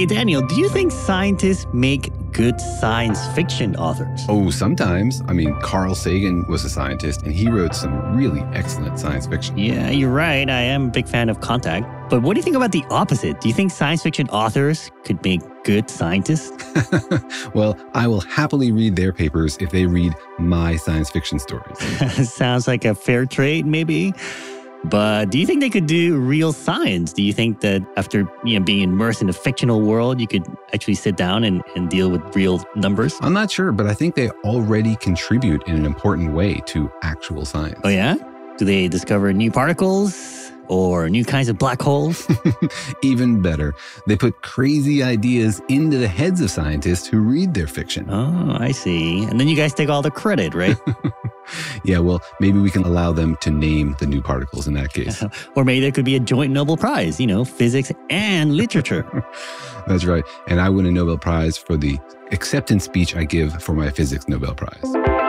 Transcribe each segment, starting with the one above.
Hey, Daniel, do you think scientists make good science fiction authors? Oh, sometimes. I mean, Carl Sagan was a scientist and he wrote some really excellent science fiction. Yeah, you're right. I am a big fan of Contact. But what do you think about the opposite? Do you think science fiction authors could make good scientists? well, I will happily read their papers if they read my science fiction stories. Sounds like a fair trade, maybe. But do you think they could do real science? Do you think that after you know being immersed in a fictional world, you could actually sit down and, and deal with real numbers? I'm not sure, but I think they already contribute in an important way to actual science. Oh yeah? Do they discover new particles? Or new kinds of black holes? Even better, they put crazy ideas into the heads of scientists who read their fiction. Oh, I see. And then you guys take all the credit, right? yeah, well, maybe we can allow them to name the new particles in that case. or maybe there could be a joint Nobel Prize, you know, physics and literature. That's right. And I win a Nobel Prize for the acceptance speech I give for my physics Nobel Prize.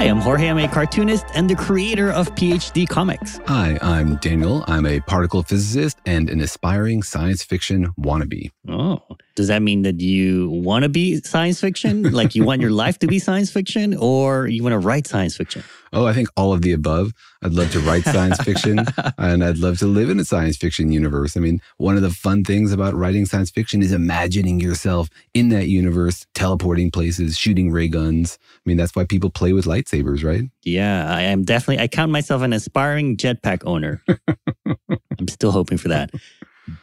Hi, I'm Jorge. I'm a cartoonist and the creator of PhD Comics. Hi, I'm Daniel. I'm a particle physicist and an aspiring science fiction wannabe. Oh, does that mean that you want to be science fiction? like you want your life to be science fiction or you want to write science fiction? Oh, I think all of the above. I'd love to write science fiction and I'd love to live in a science fiction universe. I mean, one of the fun things about writing science fiction is imagining yourself in that universe, teleporting places, shooting ray guns. I mean, that's why people play with lightsabers, right? Yeah, I am definitely, I count myself an aspiring jetpack owner. I'm still hoping for that.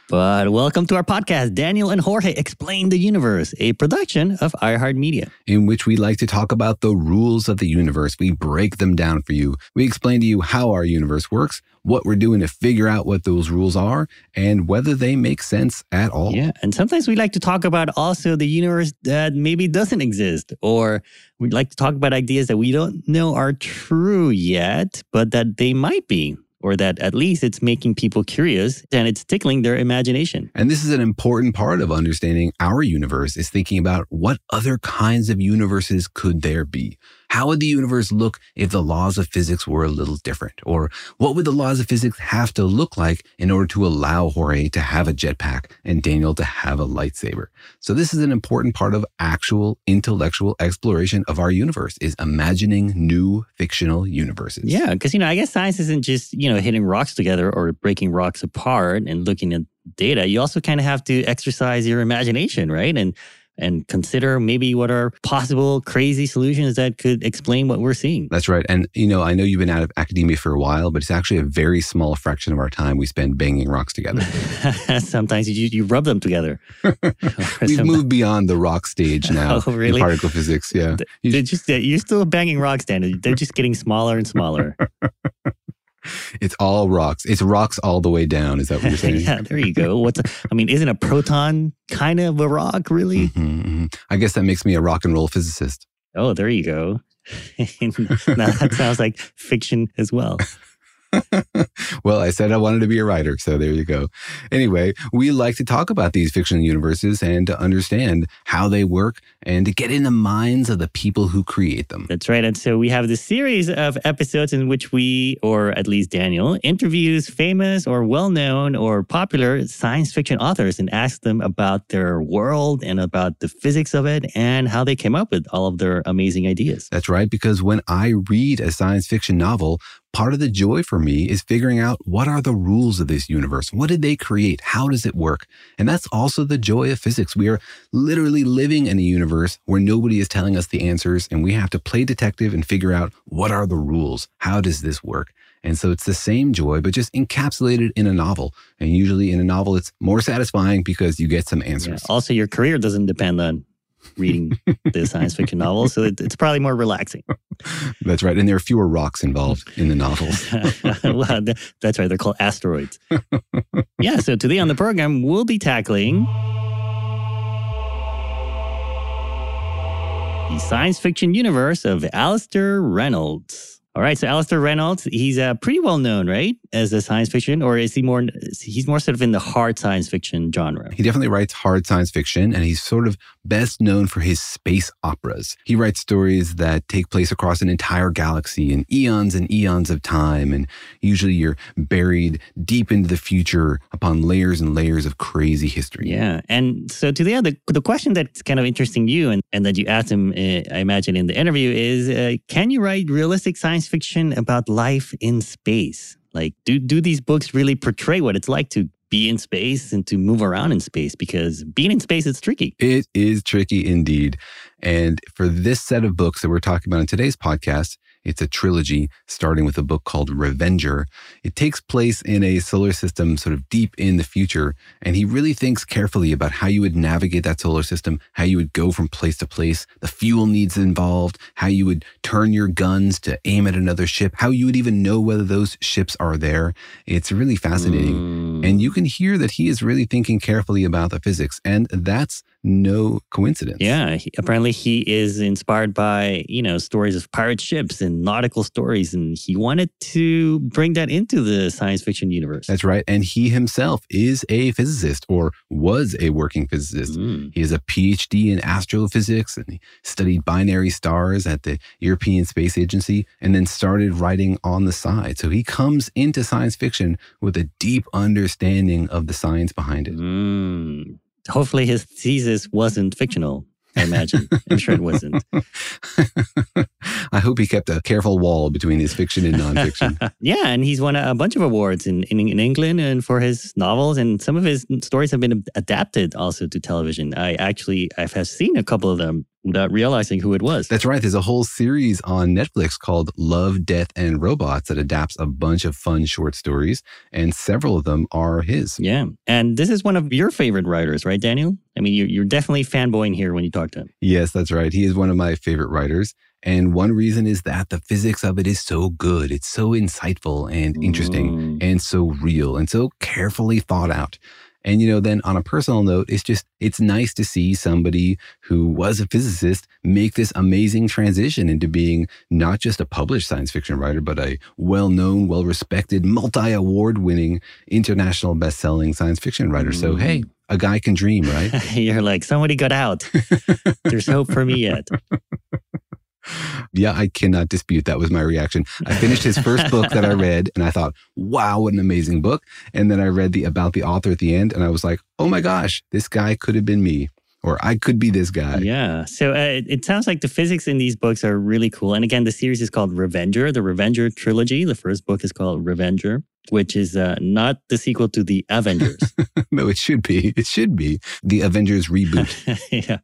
But welcome to our podcast, Daniel and Jorge Explain the Universe, a production of iHeartMedia. In which we like to talk about the rules of the universe. We break them down for you. We explain to you how our universe works, what we're doing to figure out what those rules are, and whether they make sense at all. Yeah. And sometimes we like to talk about also the universe that maybe doesn't exist, or we'd like to talk about ideas that we don't know are true yet, but that they might be or that at least it's making people curious and it's tickling their imagination. And this is an important part of understanding our universe is thinking about what other kinds of universes could there be? How would the universe look if the laws of physics were a little different? Or what would the laws of physics have to look like in order to allow Jorge to have a jetpack and Daniel to have a lightsaber? So this is an important part of actual intellectual exploration of our universe is imagining new fictional universes. Yeah, because you know, I guess science isn't just, you know, hitting rocks together or breaking rocks apart and looking at data. You also kind of have to exercise your imagination, right? And and consider maybe what are possible crazy solutions that could explain what we're seeing. That's right. And, you know, I know you've been out of academia for a while, but it's actually a very small fraction of our time we spend banging rocks together. Sometimes you, you rub them together. We've moved beyond the rock stage oh, now oh, really? in particle physics. Yeah. They're just, you're still banging rocks, Dan. They're just getting smaller and smaller. It's all rocks. It's rocks all the way down. Is that what you're saying? yeah, there you go. What's a, I mean, isn't a proton kind of a rock, really? Mm-hmm, mm-hmm. I guess that makes me a rock and roll physicist. Oh, there you go. now that sounds like fiction as well. well, I said I wanted to be a writer, so there you go. Anyway, we like to talk about these fictional universes and to understand how they work and to get in the minds of the people who create them. That's right. And so we have this series of episodes in which we, or at least Daniel, interviews famous or well known or popular science fiction authors and asks them about their world and about the physics of it and how they came up with all of their amazing ideas. That's right. Because when I read a science fiction novel, part of the joy for me is figuring out what are the rules of this universe? What did they create? How does it work? And that's also the joy of physics. We are literally living in a universe where nobody is telling us the answers and we have to play detective and figure out what are the rules? How does this work? And so it's the same joy, but just encapsulated in a novel. And usually in a novel, it's more satisfying because you get some answers. Yeah. Also, your career doesn't depend on reading the science fiction novels. So it, it's probably more relaxing. That's right. And there are fewer rocks involved in the novels. well, that's right. They're called asteroids. yeah. So today on the program, we'll be tackling the science fiction universe of Alastair Reynolds. All right, so Alastair Reynolds, he's uh, pretty well known, right, as a science fiction, or is he more? He's more sort of in the hard science fiction genre. He definitely writes hard science fiction, and he's sort of best known for his space operas. He writes stories that take place across an entire galaxy in eons and eons of time, and usually you're buried deep into the future upon layers and layers of crazy history. Yeah, and so to the the, the question that's kind of interesting you and, and that you asked him, uh, I imagine in the interview is, uh, can you write realistic science fiction about life in space? Like, do do these books really portray what it's like to be in space and to move around in space? Because being in space is tricky. It is tricky indeed. And for this set of books that we're talking about in today's podcast, it's a trilogy starting with a book called Revenger. It takes place in a solar system sort of deep in the future. And he really thinks carefully about how you would navigate that solar system, how you would go from place to place, the fuel needs involved, how you would turn your guns to aim at another ship, how you would even know whether those ships are there. It's really fascinating. Mm. And you can hear that he is really thinking carefully about the physics. And that's no coincidence. Yeah, he, apparently he is inspired by, you know, stories of pirate ships and nautical stories and he wanted to bring that into the science fiction universe. That's right. And he himself is a physicist or was a working physicist. Mm. He has a PhD in astrophysics and he studied binary stars at the European Space Agency and then started writing on the side. So he comes into science fiction with a deep understanding of the science behind it. Mm hopefully his thesis wasn't fictional. I imagine. I'm sure it wasn't. I hope he kept a careful wall between his fiction and nonfiction. yeah, and he's won a bunch of awards in, in, in England and for his novels, and some of his stories have been adapted also to television. I actually I have seen a couple of them without realizing who it was. That's right. There's a whole series on Netflix called Love, Death, and Robots that adapts a bunch of fun short stories, and several of them are his. Yeah. And this is one of your favorite writers, right, Daniel? I mean, you're, you're definitely fanboying here when you talk to him. Yes, that's right. He is one of my favorite writers. And one reason is that the physics of it is so good. It's so insightful and interesting mm. and so real and so carefully thought out. And, you know, then on a personal note, it's just, it's nice to see somebody who was a physicist make this amazing transition into being not just a published science fiction writer, but a well known, well respected, multi award winning, international best selling science fiction writer. Mm. So, hey, a guy can dream, right? You're like, somebody got out. There's hope for me yet. Yeah, I cannot dispute that was my reaction. I finished his first book that I read and I thought, wow, what an amazing book. And then I read the about the author at the end and I was like, oh my gosh, this guy could have been me or I could be this guy. Yeah. So uh, it sounds like the physics in these books are really cool. And again, the series is called Revenger, the Revenger trilogy. The first book is called Revenger. Which is uh, not the sequel to the Avengers. no, it should be. It should be the Avengers reboot. yeah.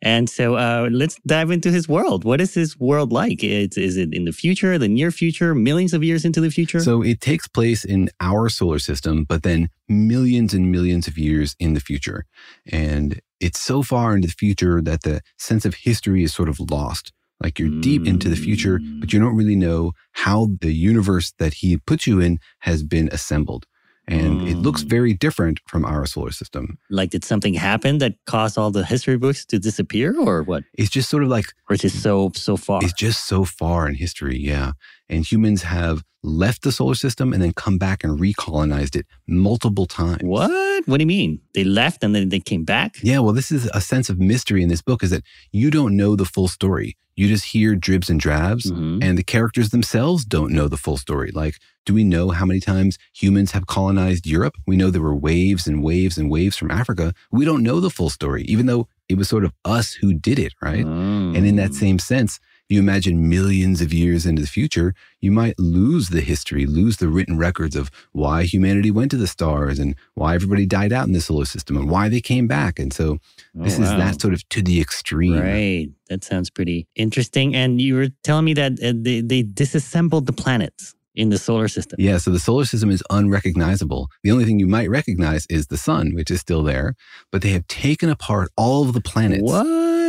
And so uh, let's dive into his world. What is his world like? It's, is it in the future, the near future, millions of years into the future? So it takes place in our solar system, but then millions and millions of years in the future. And it's so far into the future that the sense of history is sort of lost. Like you're deep into the future, but you don't really know how the universe that he puts you in has been assembled. And it looks Mm. very different from our solar system. like, did something happen that caused all the history books to disappear, or what? It's just sort of like Or is it so so far? it's just so far in history, yeah. And humans have left the solar system and then come back and recolonized it multiple times. What? What do you mean? They left and then they came back? Yeah, well, this is a sense of mystery in this book is that you don't know the full story. You just hear dribs and drabs, Mhm. and the characters themselves don't know the full story. Like, do we know how many times humans have colonized Europe? We know there were waves and waves and waves from Africa. We don't know the full story, even though it was sort of us who did it, right? And in that Mm. same sense, you imagine millions of years into the future, you might lose the history, lose the written records of why humanity went to the stars and why everybody died out in the solar system and why they came back. And so Oh, this is that sort of to the extreme. Right. That sounds pretty interesting. And you were telling me that uh, they, they disassembled the planets in the solar system. Yeah, so the solar system is unrecognizable. The only thing you might recognize is the sun, which is still there, but they have taken apart all of the planets What?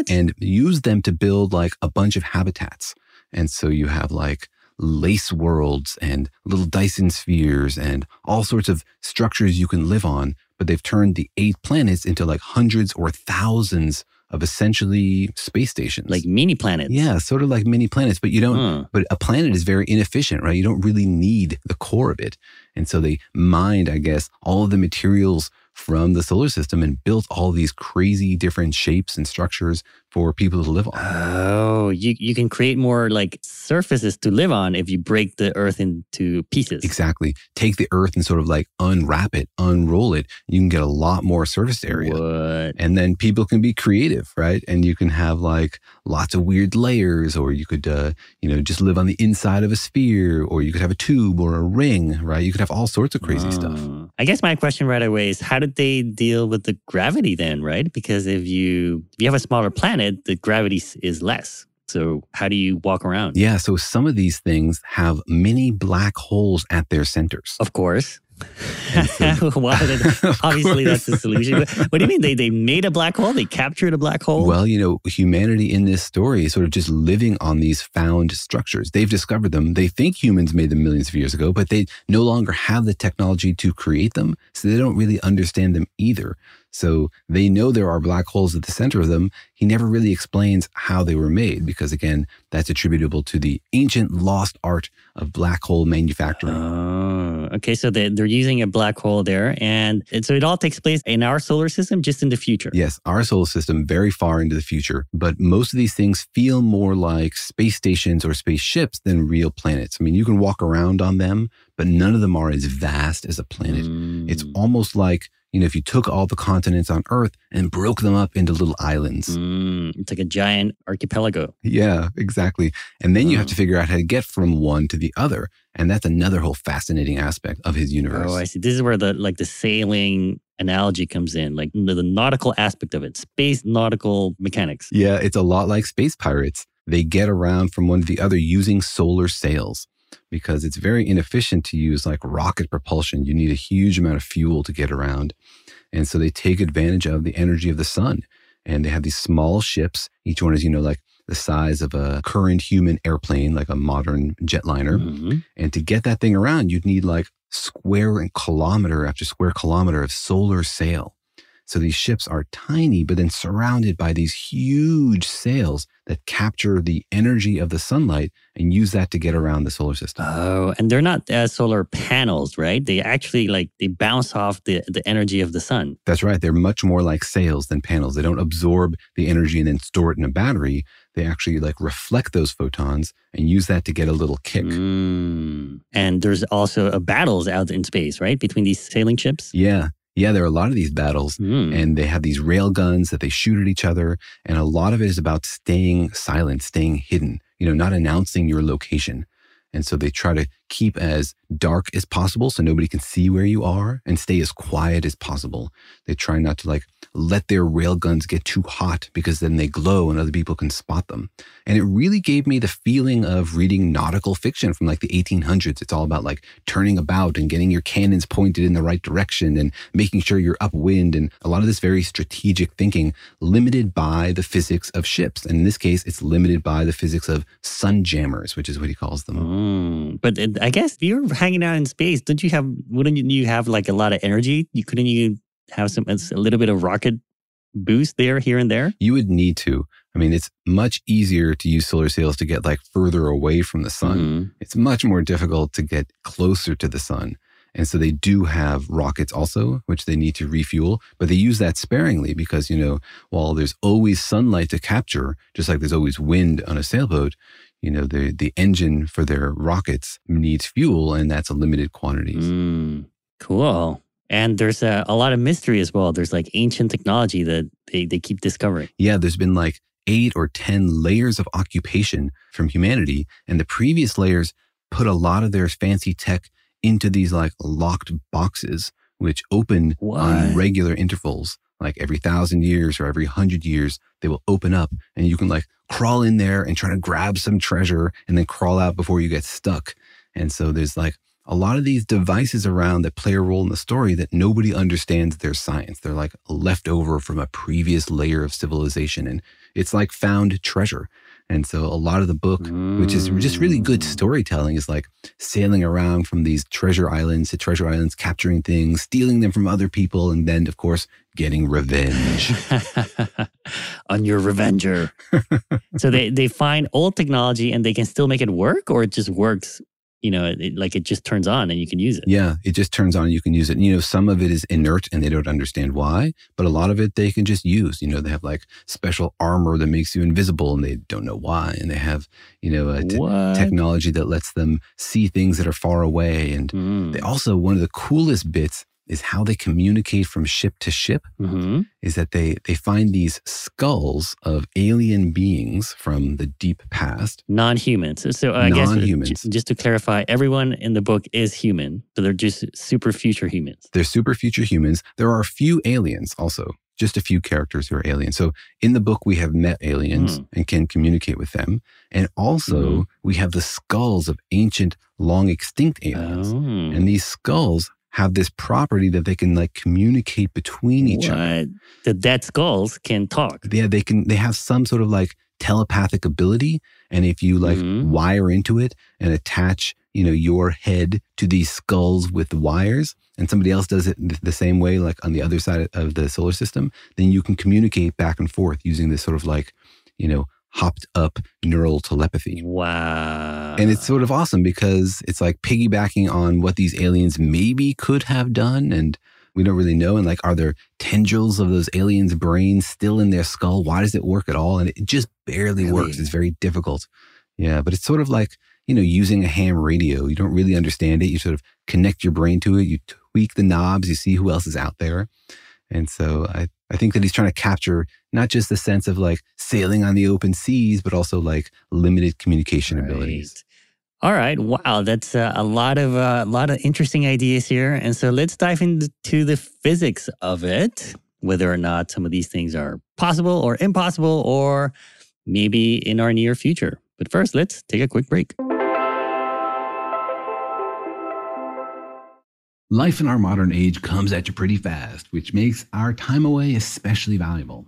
And use them to build like a bunch of habitats. And so you have like lace worlds and little Dyson spheres and all sorts of structures you can live on. But they've turned the eight planets into like hundreds or thousands of essentially space stations. like mini planets. yeah, sort of like mini planets, but you don't Huh. but a planet is very inefficient, right? You don't really need the core of it. And so they mined, I guess, all of the materials from the solar system and built all these crazy different shapes and structures for people to live on. Oh, you, you can create more like surfaces to live on if you break the earth into pieces. Exactly. Take the earth and sort of like unwrap it, unroll it. You can get a lot more surface area. What? And then people can be creative, right? And you can have like lots of weird layers, or you could, uh, you know, just live on the inside of a sphere, or you could have a tube or a ring, right? You could have all sorts of crazy stuff. I guess my question right away is how did they deal with the gravity then, right? Because if you if you have a smaller planet, the gravity is less. So how do you walk around? Yeah, so some of these things have many black holes at their centers. Of course. So- Of obviously, that's the solution. What, what do you mean? They they made a black hole? They captured a black hole? Well, you know, humanity in this story is sort of just living on these found structures. They've discovered them. They think humans made them millions of years ago, but they no longer have the technology to create them. So they don't really understand them either. So they know there are black holes at the center of them. He never really explains how they were made because, again, that's attributable to the ancient lost art of black hole manufacturing. Oh, okay. So they, they're using a black hole there. And, and so it all takes place in our solar system, just in the future. Yes, our solar system very far into the future, but most of these things feel more like space stations or spaceships than real planets. I mean, you can walk around on them, but none of them are as vast as a planet. It's Mm. almost like, you know, if you took all the continents on Earth and broke them up into little islands. Mm, it's like a giant archipelago. Yeah, exactly. And then you have Oh. to figure out how to get from one to the other. And that's another whole fascinating aspect of his universe. Oh, I see. This is where the like the sailing analogy comes in, like the, the nautical aspect of it, space nautical mechanics. Yeah, it's a lot like space pirates. They get around from one to the other using solar sails because it's very inefficient to use like rocket propulsion. You need a huge amount of fuel to get around. And so they take advantage of the energy of the sun. And they have these small ships. Each one is, you know, like the size of a current human airplane, like a modern jetliner. Mhm. And to get that thing around, you'd need like square and kilometer after square kilometer of solar sail. So these ships are tiny, but then surrounded by these huge sails that capture the energy of the sunlight and use that to get around the solar system. Oh, and they're not uh, solar panels, right? They actually like they bounce off the the energy of the sun. That's right. They're much more like sails than panels. They don't absorb the energy and then store it in a battery. They actually like reflect those photons and use that to get a little kick. Mm. And there's also uh, battles out in space, right, between these sailing ships. Yeah. Yeah, there are a lot of these battles. Mm. and they have these rail guns that they shoot at each other and a lot of it is about staying silent staying hidden you know not announcing your location and so they try to keep as dark as possible so nobody can see where you are and stay as quiet as possible. They try not to like let their railguns get too hot because then they glow and other people can spot them. And it really gave me the feeling of reading nautical fiction from like the 1800s. It's all about like turning about and getting your cannons pointed in the right direction and making sure you're upwind and a lot of this very strategic thinking limited by the physics of ships. And in this case, it's limited by the physics of sun jammers, which is what he calls them. Mm, but it, I guess if you're hanging out in space, don't you have, wouldn't you have like a lot of energy? You couldn't you have some, a little bit of rocket boost there, here and there? You would need to. I mean, it's much easier to use solar sails to get like further away from the sun. Mhm. It's much more difficult to get closer to the sun. And so they do have rockets also, which they need to refuel, but they use that sparingly because, you know, while there's always sunlight to capture, just like there's always wind on a sailboat, you know, the, the engine for their rockets needs fuel and that's a limited quantities. Mm, cool. And there's a, a lot of mystery as well. There's like ancient technology that they, they keep discovering. Yeah, there's been like eight or 10 layers of occupation from humanity. And the previous layers put a lot of their fancy tech into these like locked boxes, which open on regular intervals. Like every thousand years or every hundred years, they will open up and you can like crawl in there and try to grab some treasure and then crawl out before you get stuck. And so there's like a lot of these devices around that play a role in the story that nobody understands their science. They're like left over from a previous layer of civilization. And it's like found treasure. And so a lot of the book, which is just really good Mm. storytelling, is like sailing around from these treasure islands to treasure islands, capturing things, stealing them from other people, and then, of course, getting revenge. on your revenger. so they they find old technology and they can still make it work, or it just works. You know, it, like it just turns on and you can use it. Yeah, it just turns on and you can use it. And, you know, some of it is inert and they don't understand why, but a lot of it they can just use. You know, they have like special armor that makes you invisible and they don't know why. And they have, you know, technology that lets them see things that are far away. And Mm. they also, one of the coolest bits is how they communicate from ship to ship. hmm is that they they find these skulls of alien beings from the deep past. Non-humans. So I guess Non-humans. j- just to clarify, everyone in the book is human, so they're just super future humans. They're super future humans. There are a few aliens also, just a few characters who are aliens. So in the book we have met aliens Hmm. and can communicate with them, and also Mhm. we have the skulls of ancient, long extinct aliens. Oh. And these skulls have this property that they can like communicate between each other. What? The dead skulls can talk. yeah they can they have some sort of like telepathic ability and if you like Mhm. wire into it and attach you know your head to these skulls with wires and somebody else does it the same way like on the other side of the solar system then you can communicate back and forth using this sort of like you know hopped up neural telepathy Wow. and it's sort of awesome because it's like piggybacking on what these aliens maybe could have done. And we don't really know. And like, are there tendrils of those aliens' brains still in their skull? Why does it work at all? And it just barely works. It's very difficult. Yeah. But it's sort of like, you know, using a ham radio. You don't really understand it. You sort of connect your brain to it. You tweak the knobs. You see who else is out there. And so I, I think that he's trying to capture not just the sense of like sailing on the open seas, but also like limited communication abilities. All right. Wow, that's uh, a lot of uh, a lot of interesting ideas here. And so let's dive into the physics of it, whether or not some of these things are possible or impossible, or maybe in our near future. But first, let's take a quick break. Life in our modern age comes at you pretty fast, which makes our time away especially valuable.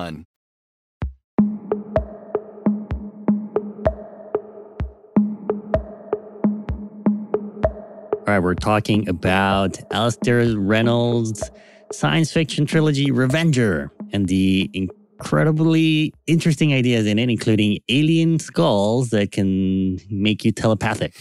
All right, we're talking about Alastair Reynolds' science fiction trilogy Revenger and the incredibly interesting ideas in it, including alien skulls that can make you telepathic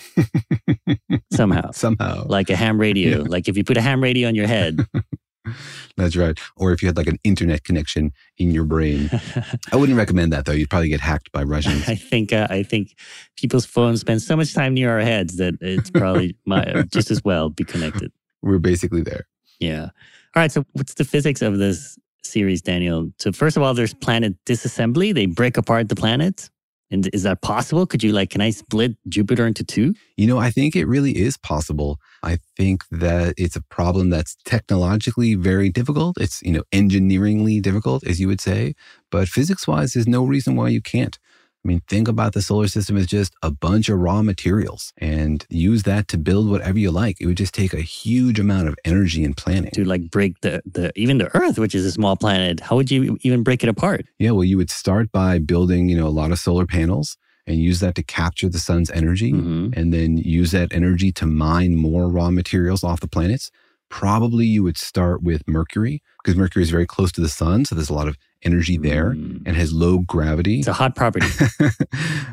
somehow. Somehow. Like a ham radio. Yeah. Like if you put a ham radio on your head. That's right. Or if you had like an internet connection in your brain. I wouldn't recommend that though. You'd probably get hacked by Russians. I think uh, I think people's phones spend so much time near our heads that it's probably my, just as well be connected. We're basically there. Yeah. All right. So, what's the physics of this series, Daniel? So, first of all, there's planet disassembly. They break apart the planets. And is that possible? Could you like, can I split Jupiter into two? You know, I think it really is possible. I think that it's a problem that's technologically very difficult. It's, you know, engineeringly difficult, as you would say. But physics wise, there's no reason why you can't. I mean, think about the solar system as just a bunch of raw materials and use that to build whatever you like. It would just take a huge amount of energy and planning. To like break the, the even the Earth, which is a small planet, how would you even break it apart? Yeah, well, you would start by building, you know, a lot of solar panels and use that to capture the sun's energy Mhm. and then use that energy to mine more raw materials off the planets. Probably you would start with Mercury because Mercury is very close to the sun. So there's a lot of energy there Mm. and has low gravity. It's a hot property.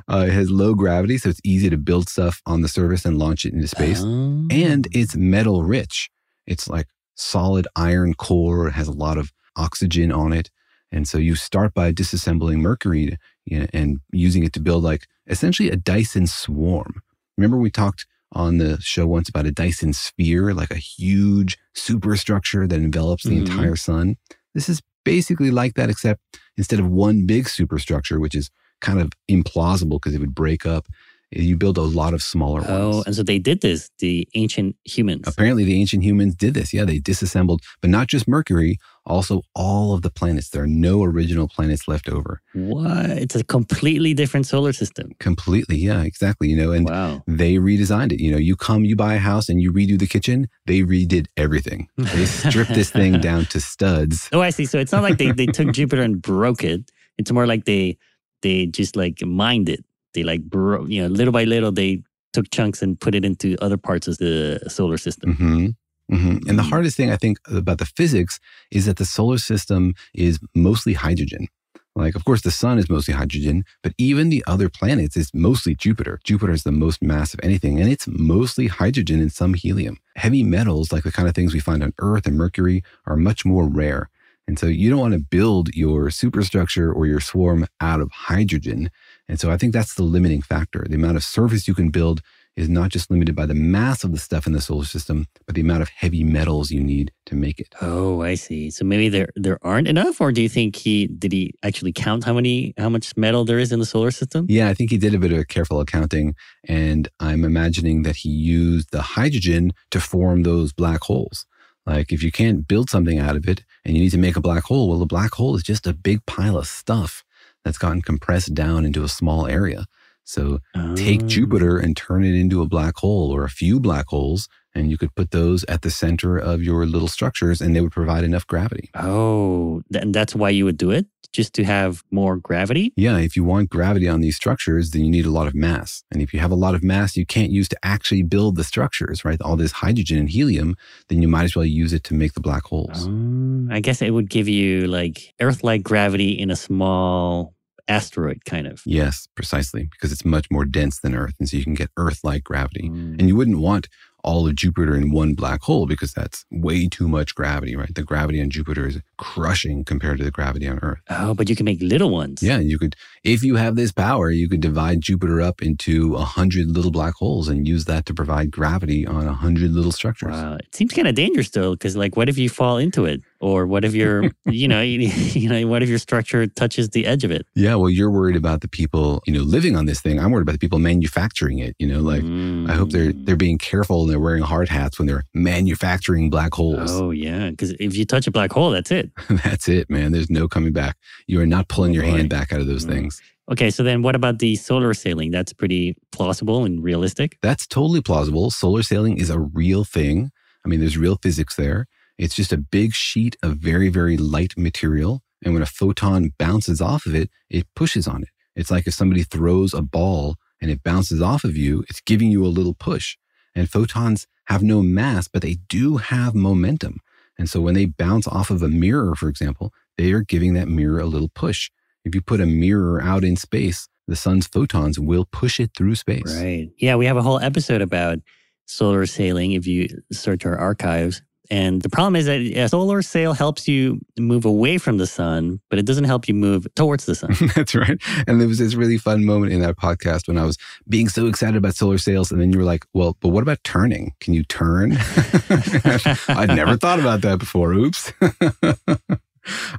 uh, it has low gravity. So it's easy to build stuff on the surface and launch it into space. Oh. And it's metal rich. It's like solid iron core. It has a lot of oxygen on it. And so you start by disassembling mercury you know, and using it to build like essentially a Dyson swarm. Remember we talked on the show once about a Dyson sphere, like a huge superstructure that envelops the Mhm. entire sun. This is basically like that, except instead of one big superstructure, which is kind of implausible because it would break up, you build a lot of smaller ones. Oh, ones. and so they did this, the ancient humans. Apparently, the ancient humans did this. Yeah, they disassembled, but not just Mercury, also all of the planets. There are no original planets left over. What? It's a completely different solar system. Completely. Yeah, exactly. You know, and Wow. they redesigned it. You know, you come, you buy a house and you redo the kitchen, they redid everything. They stripped this thing down to studs. Oh, I see. So it's not like they, they took Jupiter and broke it. It's more like they they just like mined it. They like, bro- you know, little by little, they took chunks and put it into other parts of the solar system. hmm hmm And the Mm. hardest thing I think about the physics is that the solar system is mostly hydrogen. Like, of course, the sun is mostly hydrogen, but even the other planets is mostly Jupiter. Jupiter is the most mass of anything, and it's mostly hydrogen and some helium. Heavy metals, like the kind of things we find on Earth and Mercury, are much more rare. And so you don't want to build your superstructure or your swarm out of hydrogen. And so I think that's the limiting factor. The amount of surface you can build is not just limited by the mass of the stuff in the solar system, but the amount of heavy metals you need to make it. Oh, I see. So maybe there there aren't enough, or do you think he did he actually count how many how much metal there is in the solar system? Yeah, I think he did a bit of careful accounting, and I'm imagining that he used the hydrogen to form those black holes. Like, if you can't build something out of it and you need to make a black hole, well, a black hole is just a big pile of stuff that's gotten compressed down into a small area. So take Oh. Jupiter and turn it into a black hole or a few black holes, and you could put those at the center of your little structures and they would provide enough gravity. Oh, and that's why you would do it, just to have more gravity. Yeah, if you want gravity on these structures, then you need a lot of mass. And if you have a lot of mass you can't use to actually build the structures, right? All this hydrogen and helium, then you might as well use it to make the black holes. Um, I guess it would give you like Earth-like gravity in a small asteroid, kind of. Yes, precisely, because it's much more dense than Earth. And so you can get Earth like gravity. Mm. And you wouldn't want all of Jupiter in one black hole because that's way too much gravity, right? The gravity on Jupiter is crushing compared to the gravity on Earth. Oh, but you can make little ones. Yeah, you could, if you have this power, you could divide Jupiter up into a hundred little black holes and use that to provide gravity on a hundred little structures. Wow, it seems kind of dangerous though, because like, what if you fall into it, or what if your, you know, you, you know, what if your structure touches the edge of it? Yeah, well, you're worried about the people, you know, living on this thing. I'm worried about the people manufacturing it. You know, like I hope they're Mm. they're being careful and they're wearing hard hats when they're manufacturing black holes. Oh yeah, because if you touch a black hole, that's it. That's it, man. There's no coming back. You are not pulling Oh, your boy. hand back out of those Mm. things. Okay, so then what about the solar sailing? That's pretty plausible and realistic. That's totally plausible. Solar sailing is a real thing. I mean, there's real physics there. It's just a big sheet of very, very light material. And when a photon bounces off of it, it pushes on it. It's like if somebody throws a ball and it bounces off of you, it's giving you a little push. And photons have no mass, but they do have momentum. And so when they bounce off of a mirror, for example, they are giving that mirror a little push. If you put a mirror out in space, the sun's photons will push it through space. Right. Yeah, we have a whole episode about solar sailing if you search our archives. And the problem is that a solar sail helps you move away from the sun, but it doesn't help you move towards the sun. That's right. And there was this really fun moment in that podcast when I was being so excited about solar sails. And then you were like, well, but what about turning? Can you turn? I'd never thought about that before. Oops.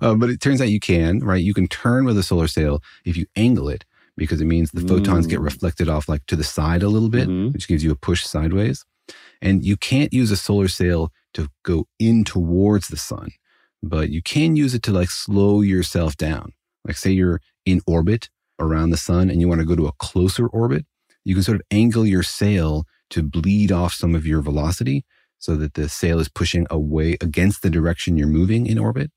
uh, but it turns out you can, right? You can turn with a solar sail if you angle it because it means the photons get Mm. reflected off like to the side a little bit, Mhm. which gives you a push sideways. And you can't use a solar sail to go in towards the sun, but you can use it to like slow yourself down. Like, say you're in orbit around the sun and you want to go to a closer orbit, you can sort of angle your sail to bleed off some of your velocity so that the sail is pushing away against the direction you're moving in orbit.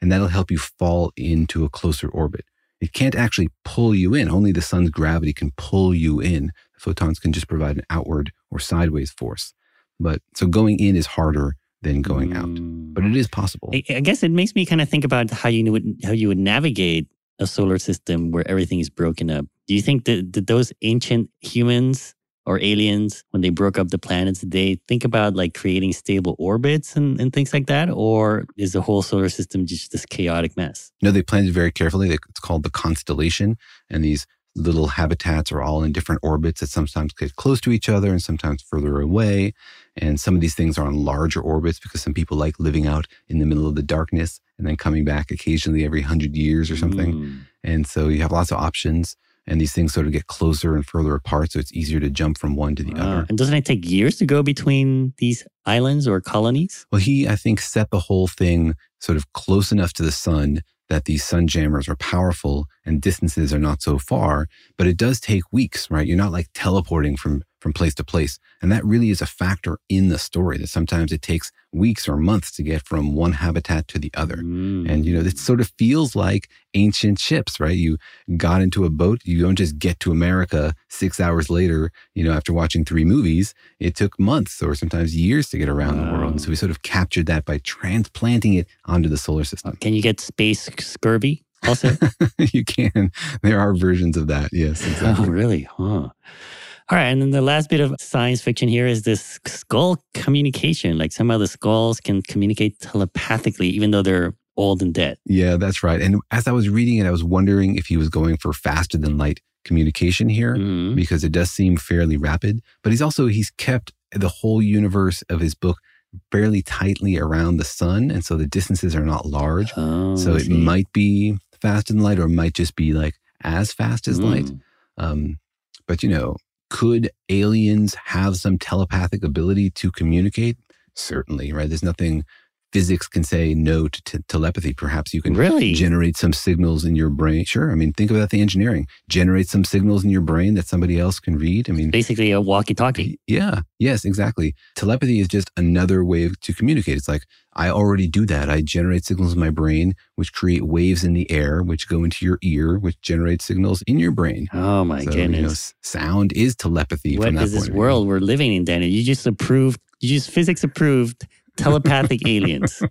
And that'll help you fall into a closer orbit. It can't actually pull you in. Only the sun's gravity can pull you in. The photons can just provide an outward or sideways force. But so going in is harder than going out, Mm. but it is possible. I, I guess it makes me kind of think about how you would how you would navigate a solar system where everything is broken up. Do you think that, that those ancient humans or aliens, when they broke up the planets, did they think about like creating stable orbits and, and things like that? Or is the whole solar system just this chaotic mess? No, they planned it very carefully. It's called the constellation. And these little habitats are all in different orbits that sometimes get close to each other and sometimes further away. And some of these things are on larger orbits because some people like living out in the middle of the darkness and then coming back occasionally every hundred years or something. Mm. And so you have lots of options. And these things sort of get closer and further apart. So it's easier to jump from one to the Wow. other. And doesn't it take years to go between these islands or colonies? Well, he, I think, set the whole thing sort of close enough to the sun that these sun jammers are powerful and distances are not so far. But it does take weeks, right? You're not like teleporting from from place to place. And that really is a factor in the story that sometimes it takes weeks or months to get from one habitat to the other. Mm. And, you know, it sort of feels like ancient ships, right? You got into a boat, you don't just get to America six hours later, you know, after watching three movies. It took months or sometimes years to get around the world. And so we sort of captured that by transplanting it onto the solar system. Can you get space scurvy also? you can. There are versions of that. Yes, oh, exactly. really? Huh. All right. And then the last bit of science fiction here is this skull communication. Like some of the skulls can communicate telepathically, even though they're old and dead. Yeah, that's right. And as I was reading it, I was wondering if he was going for faster than light communication here Mhm. because it does seem fairly rapid. But he's also he's kept the whole universe of his book fairly tightly around the sun, and so the distances are not large. Oh, so it might be faster than light, or it might just be like as fast as light. Mm. Um, but you know, could aliens have some telepathic ability to communicate? Certainly, right? There's nothing physics can say no to t- telepathy. Perhaps you can Really? generate some signals in your brain. Sure. I mean, think about the engineering. Generate some signals in your brain that somebody else can read. I mean, Basically, a walkie talkie. yeah, yes, exactly. Telepathy is just another way to communicate. It's like I already do that. I generate signals in my brain, which create waves in the air, which go into your ear, which generate signals in your brain. Oh, my so, you know, goodness. sound is telepathy. What from that is this world we're living in, Daniel? You just approved, you just physics approved telepathic aliens.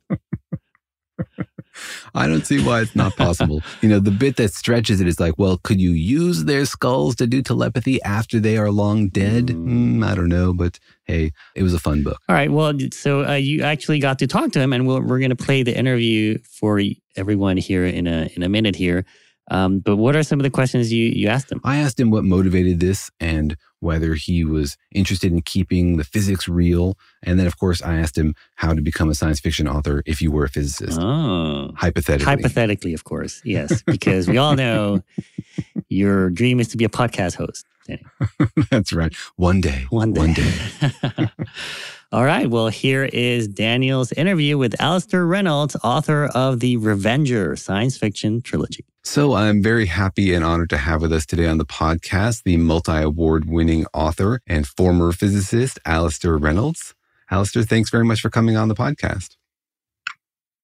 I don't see why it's not possible. you know, the bit that stretches it is like, well, could you use their skulls to do telepathy after they are long dead? Mm. Mm, I don't know, but hey, it was a fun book. All right. Well, so uh, you actually got to talk to him, and we'll, we're going to play the interview for everyone here in a in a minute here. Um, but what are some of the questions you you asked him? I asked him what motivated this and whether he was interested in keeping the physics real. And then, of course, I asked him how to become a science fiction author if you were a physicist, Oh, hypothetically. hypothetically, of course, yes, because we all know your dream is to be a podcast host. That's right. One day. One day. One day. All right. Well, here is Daniel's interview with Alastair Reynolds, author of the Revenger science fiction trilogy. So I'm very happy and honored to have with us today on the podcast the multi-award winning author and former physicist, Alastair Reynolds. Alastair, thanks very much for coming on the podcast.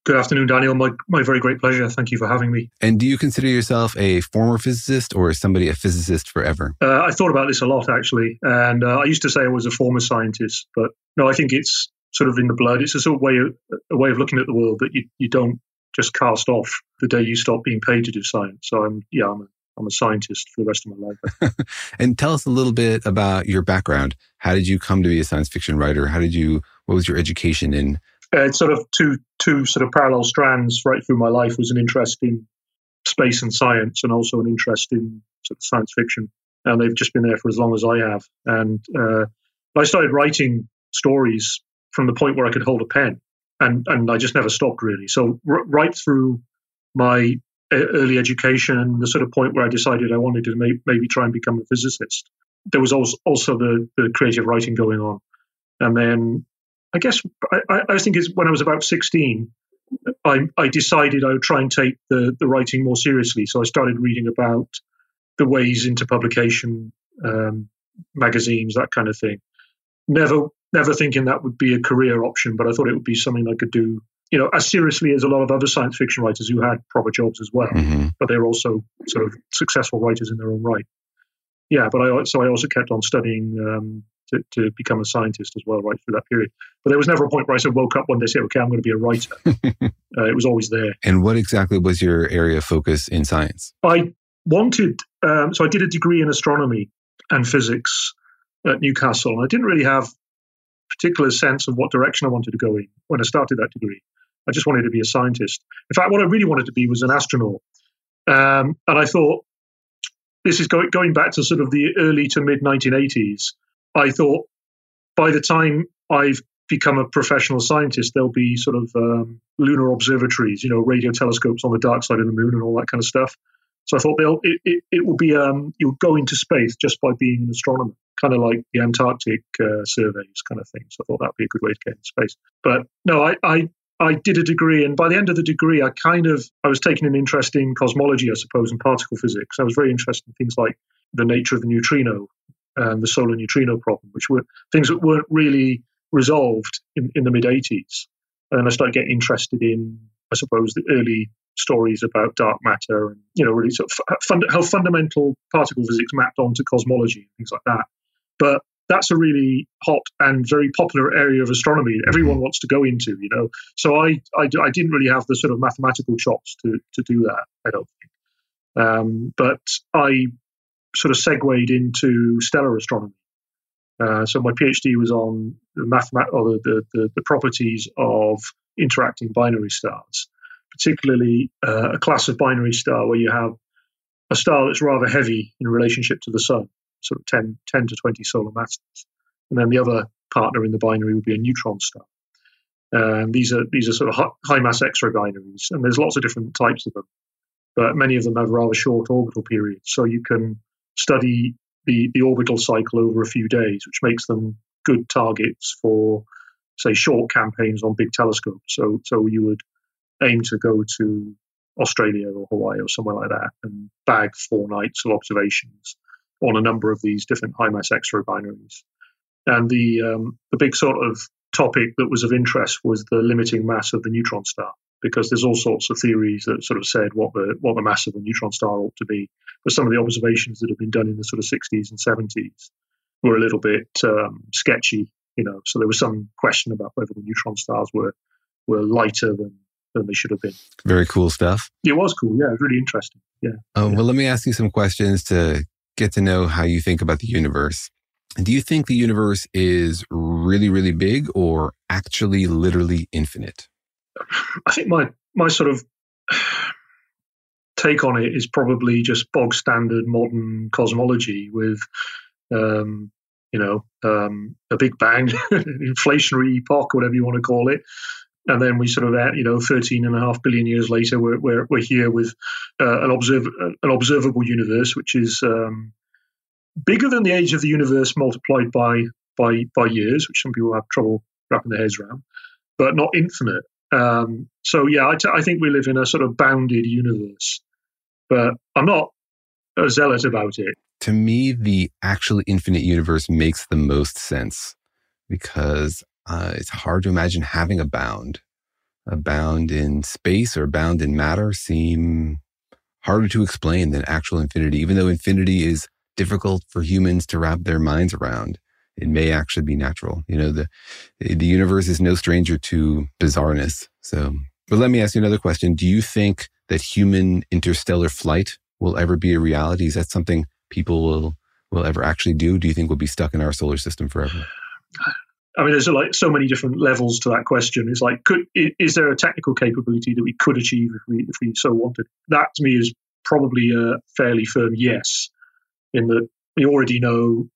Good afternoon, Daniel. My, my very great pleasure. Thank you for having me. And do you consider yourself a former physicist or is somebody a physicist forever? Uh, I thought about this a lot, actually. And uh, I used to say I was a former scientist, but no, I think it's sort of in the blood. It's a sort of way of, a way of looking at the world that you, you don't just cast off the day you stop being paid to do science. So I'm, yeah, I'm a, I'm a scientist for the rest of my life. And tell us a little bit about your background. How did you come to be a science fiction writer? How did you, what was your education in? Uh, it's sort of two two sort of parallel strands right through my life was an interest in space and science, and also an interest in sort of science fiction. And they've just been there for as long as I have. And uh, I started writing stories from the point where I could hold a pen, and and I just never stopped really. So r- right through my early education and the sort of point where I decided I wanted to may- maybe try and become a physicist, there was also also the the creative writing going on, and then I guess I, I think it's when I was about 16, I, I decided I would try and take the, the writing more seriously. So I started reading about the ways into publication, um, magazines, that kind of thing. Never never thinking that would be a career option, but I thought it would be something I could do, you know, as seriously as a lot of other science fiction writers who had proper jobs as well, Mhm. but they're also sort of successful writers in their own right. Yeah, but I so I also kept on studying um, to, to become a scientist as well, right through that period. But there was never a point where I said, woke up one day, and said, okay, I'm going to be a writer. uh, it was always there. And what exactly was your area of focus in science? I wanted, um, so I did a degree in astronomy and physics at Newcastle. And I didn't really have particular sense of what direction I wanted to go in when I started that degree. I just wanted to be a scientist. In fact, what I really wanted to be was an astronaut. Um, and I thought, this is going, going back to sort of the early to mid 1980s. I thought by the time I've become a professional scientist, there'll be sort of um, lunar observatories, you know, radio telescopes on the dark side of the moon and all that kind of stuff. So I thought it, it, it will be um, you'll go into space just by being an astronomer, kind of like the Antarctic uh, surveys kind of thing. So I thought that'd be a good way to get into space. But no, I, I I did a degree, and by the end of the degree, I kind of I was taking an interest in cosmology, I suppose, and particle physics. I was very interested in things like the nature of the neutrino, and the solar neutrino problem, which were things that weren't really resolved in, in the mid 80s. And I started getting interested in, I suppose, the early stories about dark matter and, you know, really sort of fund, how fundamental particle physics mapped onto cosmology, and things like that. But that's a really hot and very popular area of astronomy. Everyone wants to go into, you know. So I, I, I didn't really have the sort of mathematical chops to, to do that, I don't think. Um, but I sort of segued into stellar astronomy. Uh, so my PhD was on the mathemat- or the, the, the, properties of interacting binary stars, particularly uh, a class of binary star where you have a star that's rather heavy in relationship to the sun, sort of 10, 10 to 20 solar masses. And then the other partner in the binary would be a neutron star. And these are these are sort of high mass X-ray binaries, and there's lots of different types of them, but many of them have rather short orbital periods. So you can study the, the orbital cycle over a few days, which makes them good targets for, say, short campaigns on big telescopes. So, so you would aim to go to Australia or Hawaii or somewhere like that and bag four nights of observations on a number of these different high mass X-ray binaries. And the um, the big sort of topic that was of interest was the limiting mass of the neutron star because there's all sorts of theories that sort of said what the what the mass of a neutron star ought to be. But some of the observations that have been done in the sort of 60s and 70s were a little bit um, sketchy, you know. So there was some question about whether the neutron stars were were lighter than than they should have been. Very cool stuff. It was cool. Yeah, it was really interesting. Yeah. Um, yeah. Well, let me ask you some questions to get to know how you think about the universe. Do you think the universe is really, really big or actually literally infinite? I think my my sort of take on it is probably just bog standard modern cosmology with, um, you know, um, a big bang, inflationary epoch, whatever you want to call it. And then we sort of, at, you know, 13 and a half billion years later, we're, we're, we're here with uh, an, observ- an observable universe, which is um, bigger than the age of the universe multiplied by, by, by years, which some people have trouble wrapping their heads around, but not infinite. Um, so yeah, I, t- I think we live in a sort of bounded universe, but I'm not a zealot about it. To me, the actually infinite universe makes the most sense because uh, it's hard to imagine having a bound. A bound in space or bound in matter seem harder to explain than actual infinity, even though infinity is difficult for humans to wrap their minds around it may actually be natural. You know, the the universe is no stranger to bizarreness. So, but let me ask you another question. Do you think that human interstellar flight will ever be a reality? Is that something people will will ever actually do? Do you think we'll be stuck in our solar system forever? I mean, there's like so many different levels to that question. It's like, could is there a technical capability that we could achieve if we if we so wanted? That to me is probably a fairly firm yes. In that we already know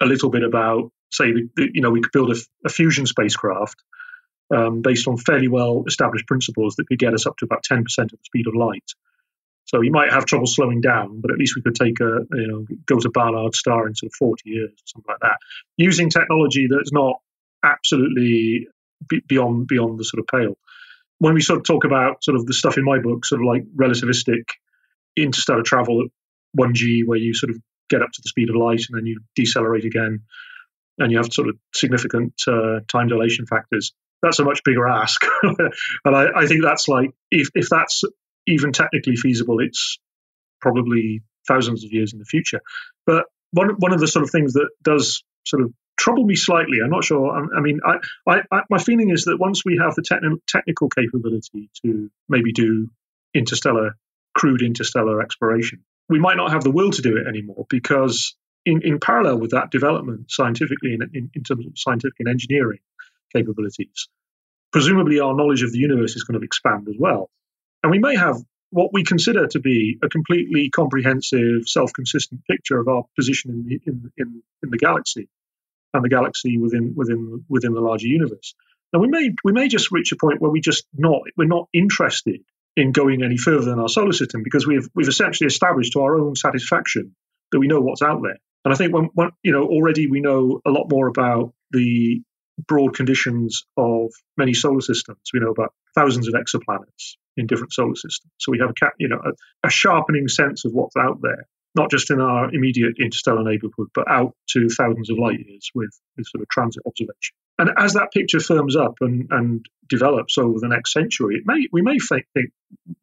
a little bit about, say, you know, we could build a, a fusion spacecraft um, based on fairly well established principles that could get us up to about 10% of the speed of light. So you might have trouble slowing down, but at least we could take a, you know, go to Barnard Star in sort of 40 years, or something like that, using technology that's not absolutely beyond beyond the sort of pale. When we sort of talk about sort of the stuff in my book, sort of like relativistic interstellar travel at 1G, where you sort of get up to the speed of light and then you decelerate again and you have sort of significant uh, time dilation factors. That's a much bigger ask. and I, I, think that's like, if, if that's even technically feasible, it's probably thousands of years in the future. But one, one of the sort of things that does sort of trouble me slightly, I'm not sure. I, I mean, I, I, my feeling is that once we have the techn- technical capability to maybe do interstellar, crude interstellar exploration, we might not have the will to do it anymore because in, in parallel with that development scientifically in, in, in terms of scientific and engineering capabilities, presumably our knowledge of the universe is going to expand as well. And we may have what we consider to be a completely comprehensive, self-consistent picture of our position in the, in, in, in the galaxy and the galaxy within within within the larger universe. Now we may we may just reach a point where we just not we're not interested in going any further than our solar system because we've we've essentially established to our own satisfaction that we know what's out there. And I think when, when you know already we know a lot more about the broad conditions of many solar systems. We know about thousands of exoplanets in different solar systems. So we have a you know a, a sharpening sense of what's out there. Not just in our immediate interstellar neighborhood, but out to thousands of light years with, with sort of transit observation. And as that picture firms up and, and develops over the next century, it may we may think, think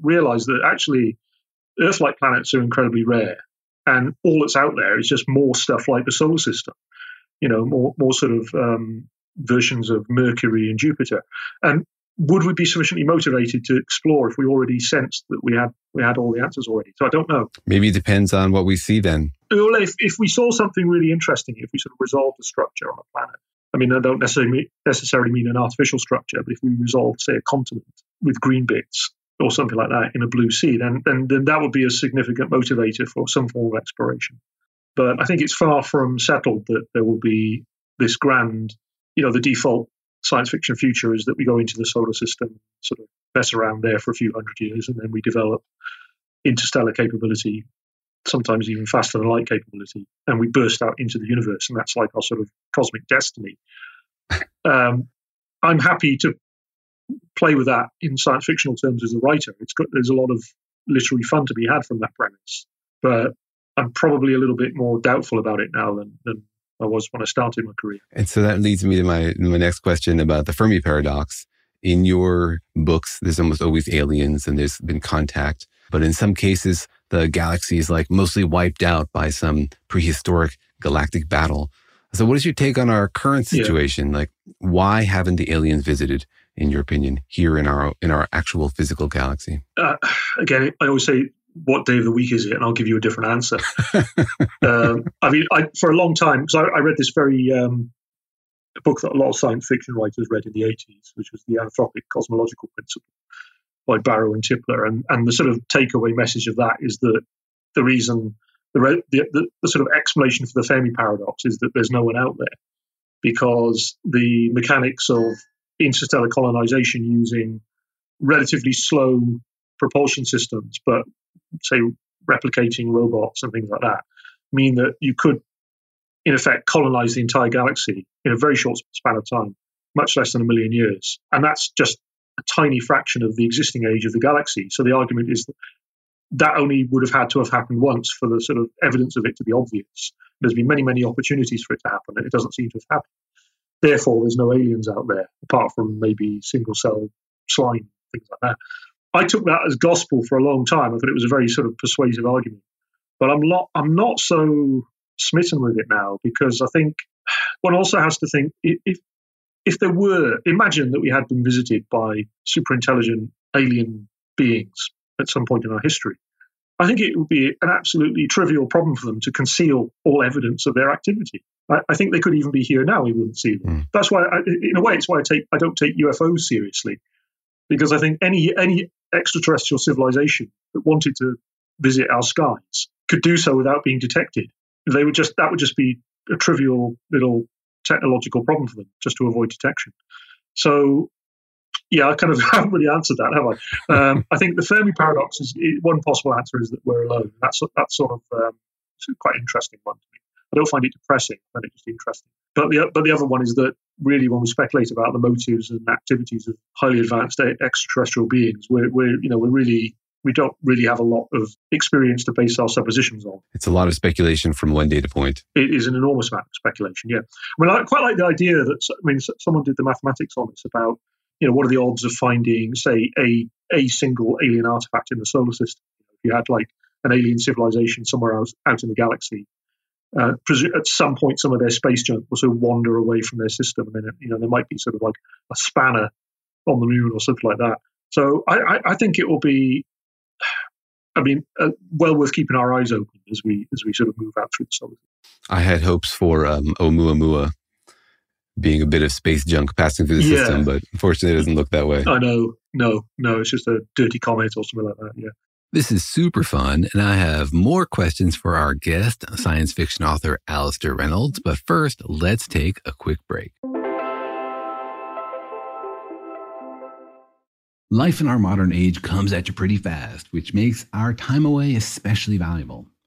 realize that actually Earth-like planets are incredibly rare, and all that's out there is just more stuff like the solar system. You know, more more sort of um, versions of Mercury and Jupiter. And would we be sufficiently motivated to explore if we already sensed that we had we had all the answers already? So I don't know. Maybe it depends on what we see then. Well, if, if we saw something really interesting, if we sort of resolved a structure on a planet, I mean, I don't necessarily necessarily mean an artificial structure, but if we resolved, say, a continent with green bits or something like that in a blue sea, then then, then that would be a significant motivator for some form of exploration. But I think it's far from settled that there will be this grand, you know, the default science fiction future is that we go into the solar system, sort of mess around there for a few hundred years, and then we develop interstellar capability, sometimes even faster than light capability, and we burst out into the universe, and that's like our sort of cosmic destiny. Um, I'm happy to play with that in science fictional terms as a writer. It's got there's a lot of literary fun to be had from that premise, but I'm probably a little bit more doubtful about it now than, than I was when I started my career. And so that leads me to my my next question about the Fermi paradox. In your books, there's almost always aliens and there's been contact, but in some cases, the galaxy is like mostly wiped out by some prehistoric galactic battle. So, what is your take on our current situation? Yeah. Like, why haven't the aliens visited, in your opinion, here in our in our actual physical galaxy? Uh, again, I always say what day of the week is it? And I'll give you a different answer. um, I mean, I, for a long time, because I, I, read this very um, book that a lot of science fiction writers read in the 80s, which was The Anthropic Cosmological Principle by Barrow and Tipler. And, and the sort of takeaway message of that is that the reason, the, the, the sort of explanation for the Fermi paradox is that there's no one out there because the mechanics of interstellar colonization using relatively slow propulsion systems, but say replicating robots and things like that, mean that you could, in effect, colonize the entire galaxy in a very short span of time, much less than a million years. And that's just a tiny fraction of the existing age of the galaxy. So the argument is that that only would have had to have happened once for the sort of evidence of it to be obvious. There's been many, many opportunities for it to happen, and it doesn't seem to have happened. Therefore, there's no aliens out there, apart from maybe single cell slime, things like that. I took that as gospel for a long time. I thought it was a very sort of persuasive argument. But I'm not I'm not so smitten with it now because I think one also has to think if if there were imagine that we had been visited by super intelligent alien beings at some point in our history. I think it would be an absolutely trivial problem for them to conceal all evidence of their activity. I, I think they could even be here now. We wouldn't see them. Mm. That's why, I, in a way, it's why I take I don't take UFOs seriously because I think any any extraterrestrial civilization that wanted to visit our skies could do so without being detected. They would just that would just be a trivial little technological problem for them just to avoid detection. So, yeah, I kind of haven't really answered that, have I? Um, I think the Fermi paradox is one possible answer is that we're alone. That's that's sort of um, quite interesting one to me. I don't find it depressing, I find it just interesting. But the but the other one is that really, when we speculate about the motives and activities of highly advanced extraterrestrial beings, we're, we're you know we're really we don't really have a lot of experience to base our suppositions on. It's a lot of speculation from one data point. It is an enormous amount of speculation. Yeah, I mean, I quite like the idea that I mean, someone did the mathematics on this about you know what are the odds of finding, say, a a single alien artifact in the solar system. If you had like an alien civilization somewhere else out in the galaxy, uh, at some point some of their space junk will sort of wander away from their system, and then you know there might be sort of like a spanner on the moon or something like that. So I, I, I think it will be, I mean, uh, well worth keeping our eyes open as we as we sort of move out through the solar. System. I had hopes for um, Oumuamua being a bit of space junk passing through the yeah. system, but unfortunately, it doesn't look that way. I know, no, no, it's just a dirty comet or something like that. Yeah. This is super fun, and I have more questions for our guest, science fiction author Alastair Reynolds. But first, let's take a quick break. Life in our modern age comes at you pretty fast, which makes our time away especially valuable.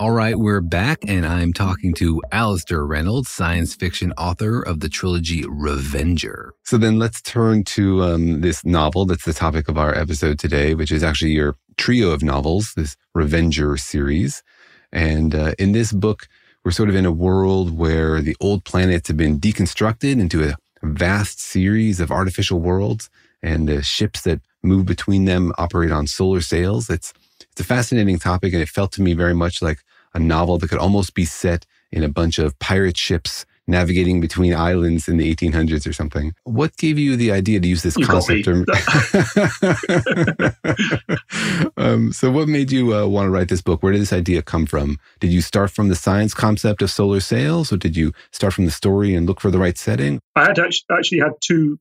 All right, we're back, and I'm talking to Alastair Reynolds, science fiction author of the trilogy Revenger. So then let's turn to um, this novel that's the topic of our episode today, which is actually your trio of novels, this Revenger series. And uh, in this book, we're sort of in a world where the old planets have been deconstructed into a vast series of artificial worlds, and the ships that move between them operate on solar sails. It's it's a fascinating topic, and it felt to me very much like a novel that could almost be set in a bunch of pirate ships navigating between islands in the 1800s or something. What gave you the idea to use this You concept? um, so, what made you uh, want to write this book? Where did this idea come from? Did you start from the science concept of solar sails, or did you start from the story and look for the right setting? I had actually, actually had two